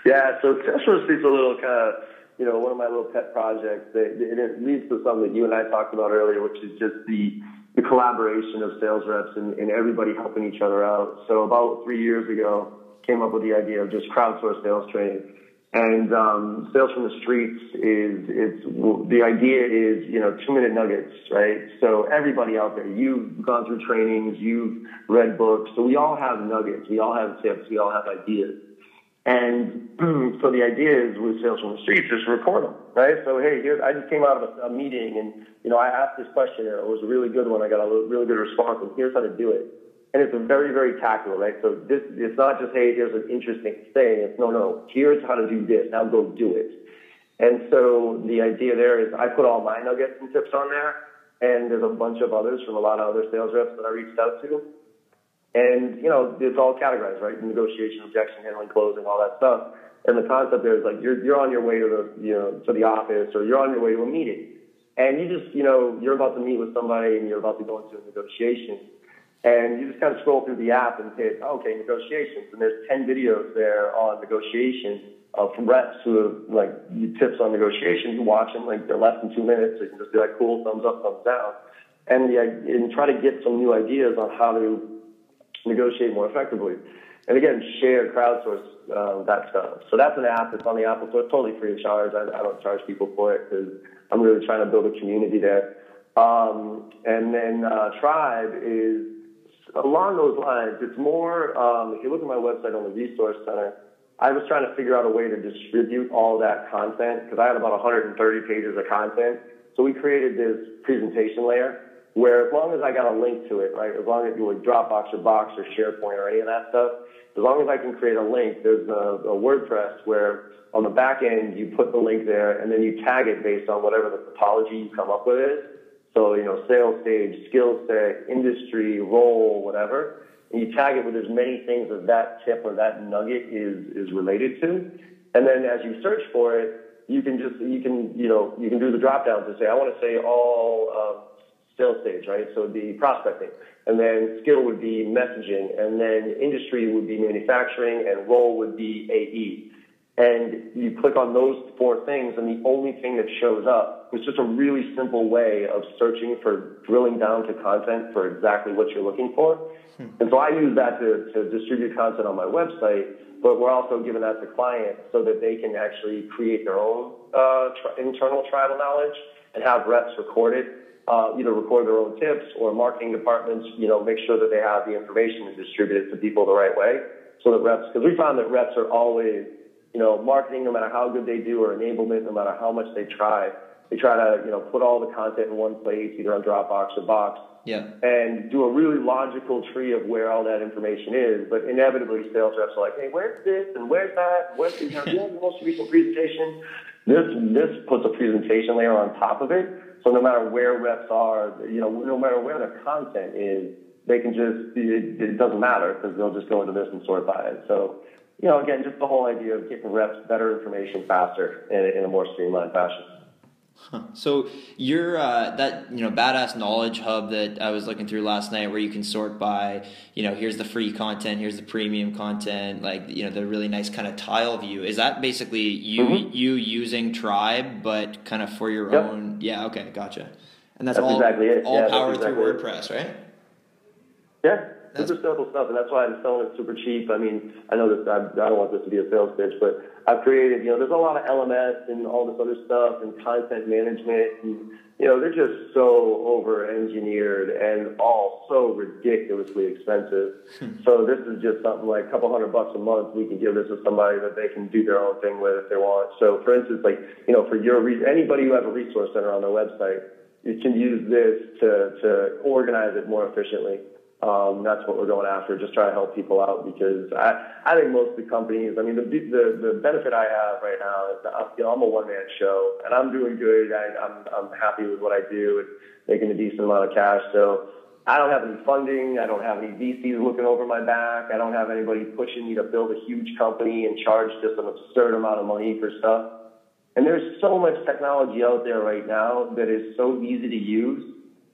Yeah, so sales from the streets a little kind of you know one of my little pet projects. It, it leads to something that you and I talked about earlier, which is just the the collaboration of sales reps and, and everybody helping each other out. So about three years ago, came up with the idea of just crowdsource sales training and um, sales from the streets is it's the idea is you know two minute nuggets, right? So everybody out there, you've gone through trainings, you've read books, so we all have nuggets, we all have tips, we all have ideas. And so the idea is with sales from the streets, just record them, right? So hey, here I just came out of a, a meeting, and you know I asked this question, and it was a really good one. I got a really good response, and here's how to do it and it's very, very tactical, right? So this, it's not just, hey, here's an interesting thing. It's no, no, here's how to do this. Now go do it. And so the idea there is I put all my nuggets and tips on there, and there's a bunch of others from a lot of other sales reps that I reached out to. And, you know, it's all categorized, right? Negotiation, objection handling, closing, all that stuff. And the concept there is like you're, you're on your way to the, you know, to the office or you're on your way to a meeting. And you just, you know, you're about to meet with somebody and you're about to go into a negotiation and you just kind of scroll through the app and hit, okay, negotiations. And there's 10 videos there on negotiation uh, from reps who have like tips on negotiation. You watch them, like they're less than two minutes. So you can just be like, cool, thumbs up, thumbs down. And, the, and try to get some new ideas on how to negotiate more effectively. And again, share, crowdsource uh, that stuff. So that's an app that's on the Apple Store, totally free of charge. I, I don't charge people for it because I'm really trying to build a community there. Um, and then uh, Tribe is along those lines, it's more, um, if you look at my website on the Resource Center, I was trying to figure out a way to distribute all that content because I had about 130 pages of content. So we created this presentation layer where as long as I got a link to it, right, as long as you would Dropbox or Box or SharePoint or any of that stuff, as long as I can create a link, there's a, a WordPress where on the back end you put the link there and then you tag it based on whatever the topology you come up with is. So, you know, sales stage, skill set, industry, role, whatever. And you tag it with as many things as that tip or that nugget is, is related to. And then as you search for it, you can just, you can, you know, you can do the drop downs and say, I want to say all uh, sales stage, right? So it'd be prospecting. And then skill would be messaging. And then industry would be manufacturing and role would be AE and you click on those four things, and the only thing that shows up is just a really simple way of searching for drilling down to content for exactly what you're looking for. Hmm. And so I use that to, to distribute content on my website, but we're also giving that to clients so that they can actually create their own uh, tri- internal tribal knowledge and have reps record it. Uh, either record their own tips or marketing departments, you know, make sure that they have the information and distribute it to people the right way so that reps, because we found that reps are always you know, marketing, no matter how good they do, or enablement, no matter how much they try, they try to, you know, put all the content in one place, either on Dropbox or Box, yeah. and do a really logical tree of where all that information is. But inevitably, sales reps are like, hey, where's this and where's that? Where's you know, the most recent presentation? This this puts a presentation layer on top of it. So no matter where reps are, you know, no matter where the content is, they can just, it, it doesn't matter because they'll just go into this and sort by it. So, you know, again, just the whole idea of getting reps better information faster in, in a more streamlined fashion. So you're uh, that you know badass knowledge hub that I was looking through last night, where you can sort by you know here's the free content, here's the premium content, like you know the really nice kind of tile view. Is that basically you Mhm. you using Tribe, but kind of for your Yep. own? Yeah, okay, gotcha. And that's, That's all exactly it. all Yeah, powered exactly through it. WordPress, right? Yeah, That's- super simple stuff, and that's why I'm selling it super cheap. I mean, I know this. I, I don't want this to be a sales pitch, but I've created. You know, there's a lot of LMS and all this other stuff and content management, and you know, they're just so over engineered and all so ridiculously expensive. Hmm. so this is just something like a couple hundred bucks a month. We can give this to somebody that they can do their own thing with if they want. So, for instance, like you know, for your re- anybody who has a resource center on their website, you can use this to to organize it more efficiently. Um, that's what we're going after. Just try to help people out because I, I think most of the companies. I mean, the the, the benefit I have right now is that I'm, you know I'm a one man show and I'm doing good. I, I'm I'm happy with what I do and making a decent amount of cash. So I don't have any funding. I don't have any VCs looking over my back. I don't have anybody pushing me to build a huge company and charge just an absurd amount of money for stuff. And there's so much technology out there right now that is so easy to use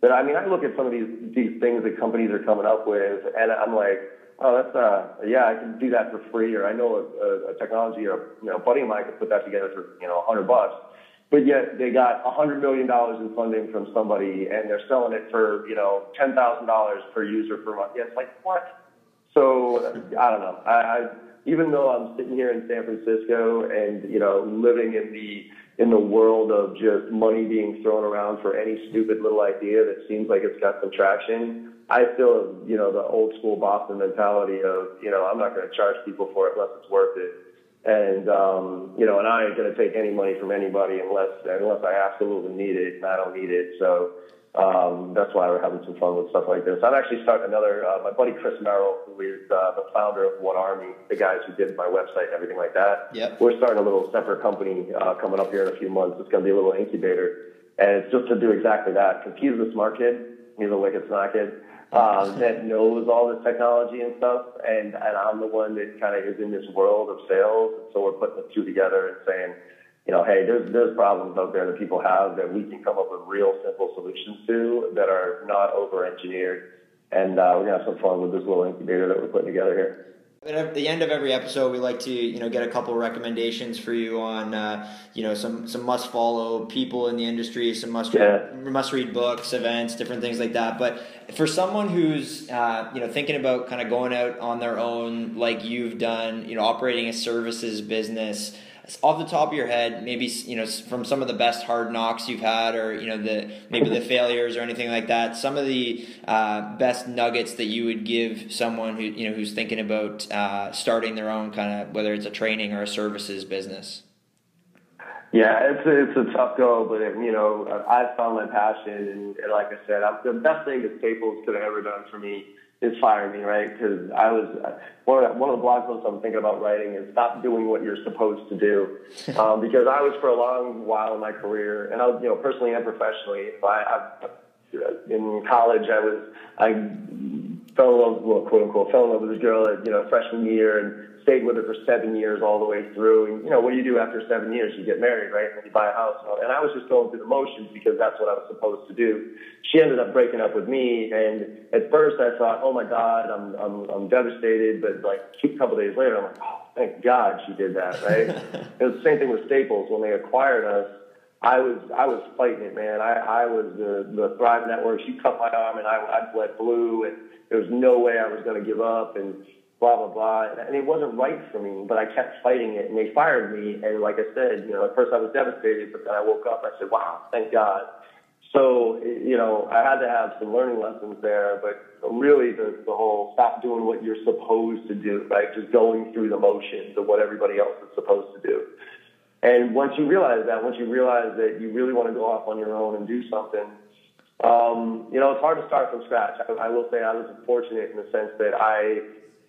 that I mean, I look at some of these these things that companies are coming up with, and I'm like, oh, that's uh, yeah, I can do that for free, or I know a, a, a technology, or you know, a buddy of mine could put that together for you know, a hundred bucks. But yet they got a hundred million dollars in funding from somebody, and they're selling it for you know ten thousand dollars per user per month. Yeah, it's like what? So I don't know. I, I even though I'm sitting here in San Francisco and you know living in the in the world of just money being thrown around for any stupid little idea that seems like it's got some traction, I still have, you know, the old school Boston mentality of, you know, I'm not going to charge people for it unless it's worth it. And, um, you know, and I ain't going to take any money from anybody unless, unless I absolutely need it and I don't need it. So, um, that's why we're having some fun with stuff like this. I'm actually starting another, uh, my buddy Chris Merrill, who is, uh, the founder of One Army, the guys who did my website and everything like that. Yep. We're starting a little separate company, uh, coming up here in a few months. It's going to be a little incubator. And it's just to do exactly that. Cause he's a smart kid. He's a wicked smart kid. Um, that knows all this technology and stuff, and, and I'm the one that kind of is in this world of sales. And so we're putting the two together and saying, you know, hey, there's there's problems out there that people have that we can come up with real simple solutions to that are not over engineered. And uh, we're gonna have some fun with this little incubator that we're putting together here. At the end of every episode, we like to you know get a couple recommendations for you on uh, you know some some must follow people in the industry, some must Yeah. must read books, events, different things like that. But for someone who's uh, you know thinking about kind of going out on their own, like you've done, you know, operating a services business. Off the top of your head, maybe you know from some of the best hard knocks you've had, or you know the maybe the failures or anything like that. Some of the uh, best nuggets that you would give someone who you know who's thinking about uh, starting their own kind of whether it's a training or a services business. Yeah, it's a, it's a tough go, but it, you know, I found my passion, and, and like I said, I'm, the best thing that Staples could have ever done for me is fire me, right? Because I was one of the, one of the blog posts I'm thinking about writing is stop doing what you're supposed to do, um, because I was for a long while in my career, and I was, you know, personally and professionally, I, I in college I was I fell in love, well, quote unquote, fell in love with a girl at you know freshman year and stayed with her for seven years all the way through. And you know, what do you do after seven years? You get married, right? And you buy a house. And I was just going through the motions because that's what I was supposed to do. She ended up breaking up with me, and at first I thought, oh my God, I'm I'm I'm devastated. But like a couple days later, I'm like, oh, thank God she did that, right? it was the same thing with Staples when they acquired us. I was I was fighting it, man. I I was the the Thrive Network. She cut my arm, and I I bled blue, and there was no way I was going to give up, and blah blah blah. And it wasn't right for me, but I kept fighting it, and they fired me. And like I said, you know, at first I was devastated, but then I woke up. I said, wow, thank God. So you know, I had to have some learning lessons there, but really the the whole stop doing what you're supposed to do, right? Just going through the motions of what everybody else is supposed to do. And once you realize that, once you realize that you really want to go off on your own and do something, um, you know, it's hard to start from scratch. I, I will say I was fortunate in the sense that I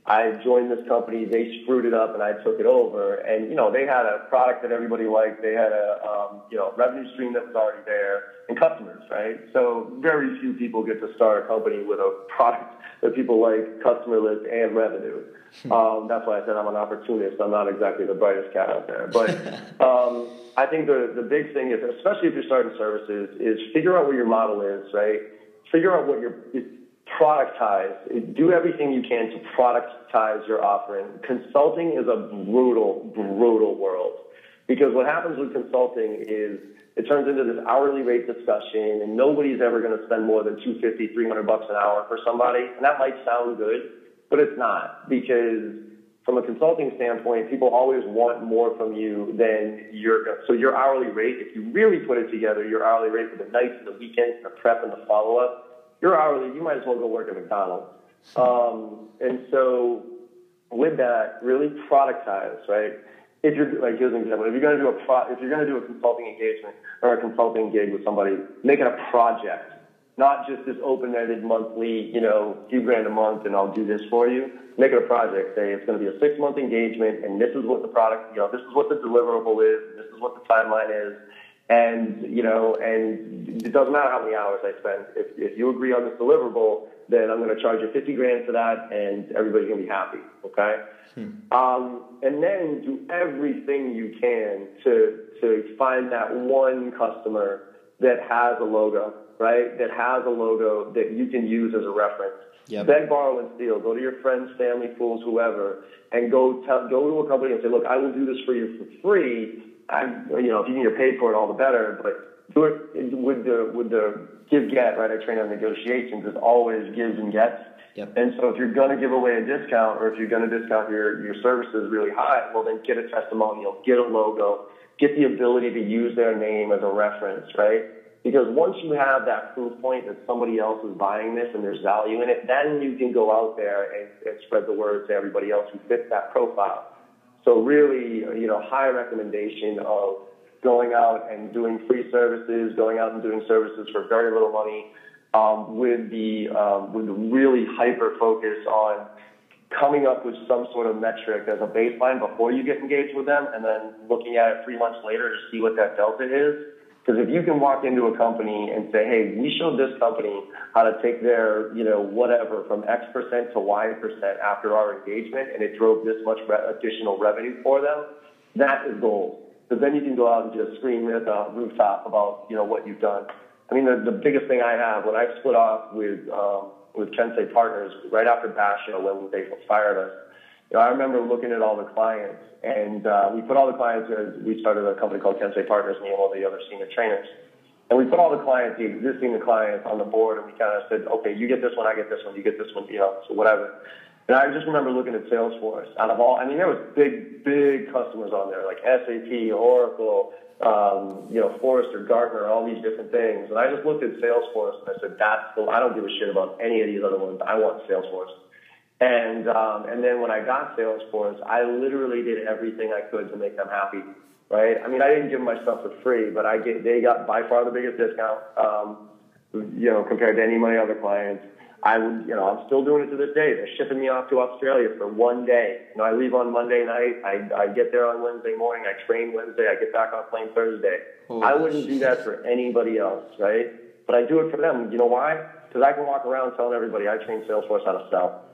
I joined this company, they screwed it up, and I took it over. And you know, they had a product that everybody liked. They had a um, you know revenue stream that was already there, and customers, right? So very few people get to start a company with a product that people like, customer list, and revenue. Um, that's why I said I'm an opportunist. I'm not exactly the brightest cat out there, but um, I think the the big thing is, especially if you're starting services, is figure out what your model is, right? Figure out what your productize. Do everything you can to productize your offering. Consulting is a brutal, brutal world because what happens with consulting is it turns into this hourly rate discussion and nobody's ever going to spend more than 250, 300 bucks an hour for somebody. And that might sound good, but it's not because from a consulting standpoint, people always want more from you than your, so your hourly rate, if you really put it together, your hourly rate for the nights and the weekends and the prep and the follow up, you're hourly, you might as well go work at McDonald's. Um, and so with that, really productize, right? If you're like, here's an example. If you're going to do a pro, if you're going to do a consulting engagement or a consulting gig with somebody, make it a project, not just this open-ended monthly, you know, few grand a month, and I'll do this for you. Make it a project. Say it's going to be a six-month engagement, and this is what the product, you know, this is what the deliverable is, this is what the timeline is, and, you know, and it doesn't matter how many hours I spend. If, if you agree on this deliverable, then I'm going to charge you 50 grand for that and everybody's going to be happy. Okay. Hmm. Um, and then do everything you can to, to find that one customer that has a logo, right? That has a logo that you can use as a reference. Yep. Beg, borrow, and steal. Go to your friends, family, fools, whoever, and go tell, go to a company and say, look, I will do this for you for free I, you know, if you can get paid for it, all the better. But do it with the with the give get, right? I train on negotiations. It's always gives and gets. Yep. And so if you're going to give away a discount, or if you're going to discount your your services really high, well then get a testimonial, get a logo, get the ability to use their name as a reference, right? Because once you have that proof point that somebody else is buying this and there's value in it, then you can go out there and, and spread the word to everybody else who fits that profile. So really, you know, high recommendation of going out and doing free services, going out and doing services for very little money, um, with the um, with the really hyper focus on coming up with some sort of metric as a baseline before you get engaged with them, and then looking at it three months later to see what that delta is. Because if you can walk into a company and say, hey, we showed this company how to take their, you know, whatever from X percent to Y percent after our engagement and it drove this much re- additional revenue for them, that is gold. Because then you can go out and just scream at the rooftop about, you know, what you've done. I mean, the, the biggest thing I have when I split off with, um, with Kensei Partners right after Basho when they fired us, you know, I remember looking at all the clients, and uh, we put all the clients. We started a company called Kensei Partners, me and all the other senior trainers, and we put all the clients, the existing clients, on the board, and we kind of said, okay, you get this one, I get this one, you get this one, you know, so whatever. And I just remember looking at Salesforce. Out of all, I mean, there was big, big customers on there like SAP, Oracle, um, you know, Forrester, Gartner, all these different things. And I just looked at Salesforce and I said, that's the, I don't give a shit about any of these other ones. I want Salesforce. And um, and then when I got Salesforce, I literally did everything I could to make them happy. Right? I mean, I didn't give them my stuff for free, but I get they got by far the biggest discount. Um, you know, compared to any of my other clients. I would, you know, I'm still doing it to this day. They're shipping me off to Australia for one day. You know, I leave on Monday night. I, I get there on Wednesday morning. I train Wednesday. I get back on plane Thursday. Holy I wouldn't do that for anybody else, right? But I do it for them. You know why? Because I can walk around telling everybody I train Salesforce how to sell.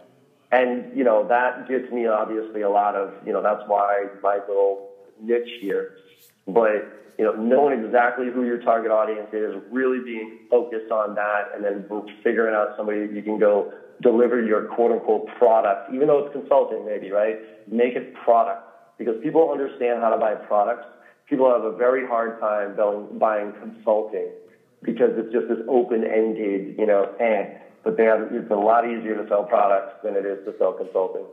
And, you know, that gives me obviously a lot of, you know, that's why my little niche here. But, you know, knowing exactly who your target audience is, really being focused on that, and then figuring out somebody you can go deliver your quote unquote product, even though it's consulting maybe, right? Make it product. Because people understand how to buy products. People have a very hard time buying consulting because it's just this open-ended, you know, and but they have, it's a lot easier to sell products than it is to sell consulting.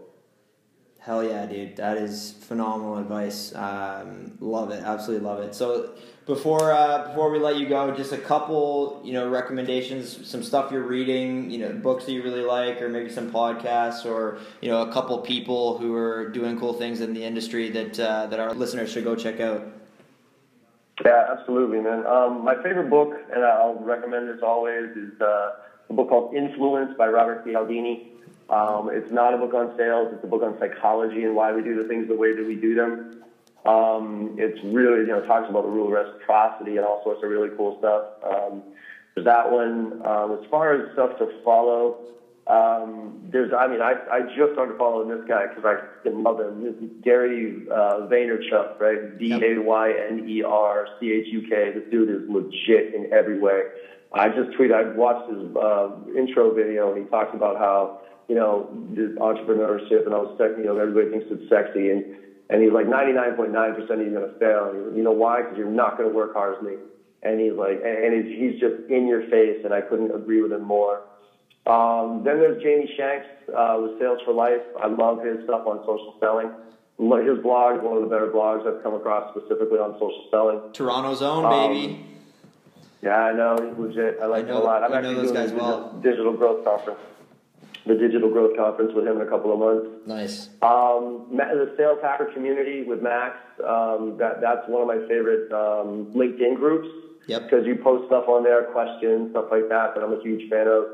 Hell yeah, dude! That is phenomenal advice. Um, love it, absolutely love it. So before uh, before we let you go, just a couple you know recommendations, some stuff you're reading, you know, books that you really like, or maybe some podcasts, or you know, a couple people who are doing cool things in the industry that uh, that our listeners should go check out. Yeah, absolutely, man. Um, my favorite book, and I'll recommend this always, is. Uh, a book called Influence by Robert Cialdini. Um, it's not a book on sales. It's a book on psychology and why we do the things the way that we do them. Um, it's really, you know, talks about the rule of reciprocity and all sorts of really cool stuff. Um, there's that one. Um, as far as stuff to follow, um, there's, I mean, I, I just started following this guy because I love him. This is Gary uh, Vaynerchuk, right? D A Y N E R C H U K. This dude is legit in every way. I just tweeted, I watched his uh, intro video and he talks about how, you know, entrepreneurship and I was, you know, everybody thinks it's sexy and, and he's like 99.9% of you are going to fail. And you know why? Because you're not going to work hard as me. And he's like, and he's just in your face and I couldn't agree with him more. Um, then there's Jamie Shanks uh, with Sales for Life. I love his stuff on social selling. His blog is one of the better blogs I've come across specifically on social selling. Toronto's own, Um, baby. Yeah, I know he's legit. I like I him a lot. I'm I know actually those doing guys the well. digital, digital growth conference, the digital growth conference with him in a couple of months. Nice. Um, the sales hacker community with Max. Um, that that's one of my favorite um, LinkedIn groups. Yep. Because you post stuff on there, questions, stuff like that. That I'm a huge fan of.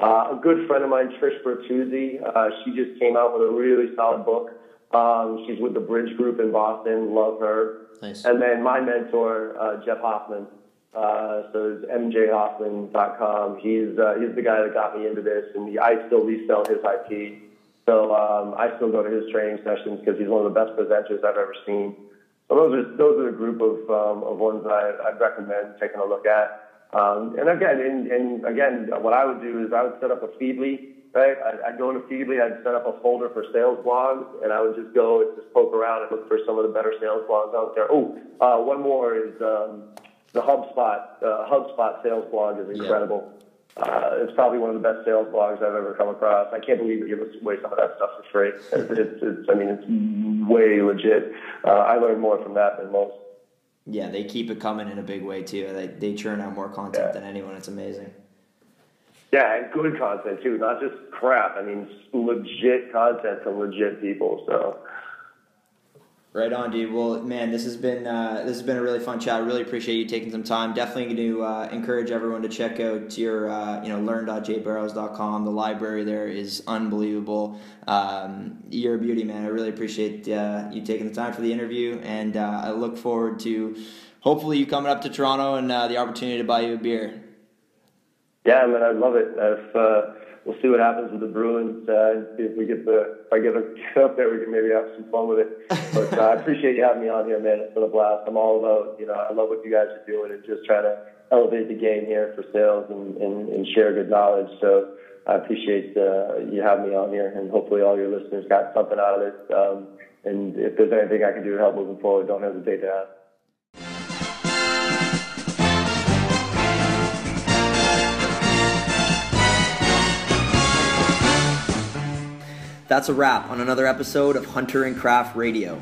Uh, a good friend of mine, Trish Bertuzzi. Uh, she just came out with a really solid book. Um, she's with the Bridge Group in Boston. Love her. Nice. And then my mentor, uh, Jeff Hoffman. Uh, so it's mjhoffman.com. He's uh, he's the guy that got me into this, and he, I still resell his IP. So um, I still go to his training sessions because he's one of the best presenters I've ever seen. So those are those are the group of um, of ones that I, I'd recommend taking a look at. Um, and again, and, and again, what I would do is I would set up a Feedly, right? I'd, I'd go into Feedly, I'd set up a folder for sales blogs, and I would just go and just poke around and look for some of the better sales blogs out there. Oh, uh, one more is um, the HubSpot. Uh, HubSpot sales blog is Yeah. incredible. Uh, it's probably one of the best sales blogs I've ever come across. I can't believe they give us away some of that stuff for free. It's, it's, it's I mean, it's way legit. Uh, I learned more from that than most. Yeah, they keep it coming in a big way too. They, they churn out more content Yeah. than anyone. It's amazing. Yeah, and good content too, not just crap. I mean, legit content from legit people. So, Right on, dude. Well, man, this has been uh, this has been a really fun chat. I really appreciate you taking some time. Definitely going to uh, encourage everyone to check out your uh, you know learn.jbarrows.com. The library there is unbelievable. Um, you're a beauty, man. I really appreciate uh, you taking the time for the interview, and uh, I look forward to hopefully you coming up to Toronto and uh, the opportunity to buy you a beer. yeah, man, I'd love it. If we'll see what happens with the Bruins, uh, if we get the if I get, a, get up there, we can maybe have some fun with it. But uh, I appreciate you having me on here, man. It's been a blast. I'm all about you know I love what you guys are doing and just trying to elevate the game here for sales and, and, and share good knowledge. So. I appreciate uh, you having me on here, and hopefully all your listeners got something out of it. Um, and if there's anything I can do to help moving forward, don't hesitate to ask. That's a wrap on another episode of Hunter and Craft Radio.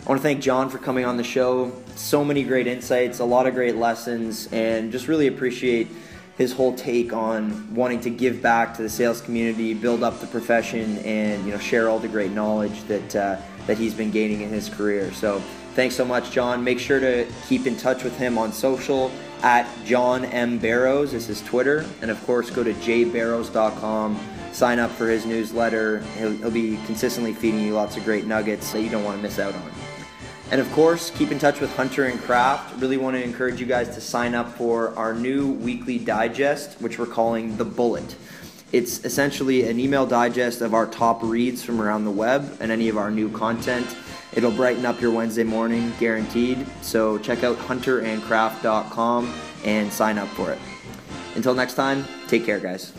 I want to thank John for coming on the show. So many great insights, a lot of great lessons, and just really appreciate his whole take on wanting to give back to the sales community, build up the profession, and you know share all the great knowledge that uh, that he's been gaining in his career. So thanks so much, John. Make sure to keep in touch with him on social at John M Barrows. This is Twitter, and of course go to jbarrows.com sign up for his newsletter. He'll, he'll be consistently feeding you lots of great nuggets that you don't want to miss out on. And of course, keep in touch with Hunter and Craft. Really want to encourage you guys to sign up for our new weekly digest, which we're calling The Bullet. It's essentially an email digest of our top reads from around the web and any of our new content. It'll brighten up your Wednesday morning, guaranteed. So check out hunterandcraft.com and sign up for it. Until next time, take care, guys.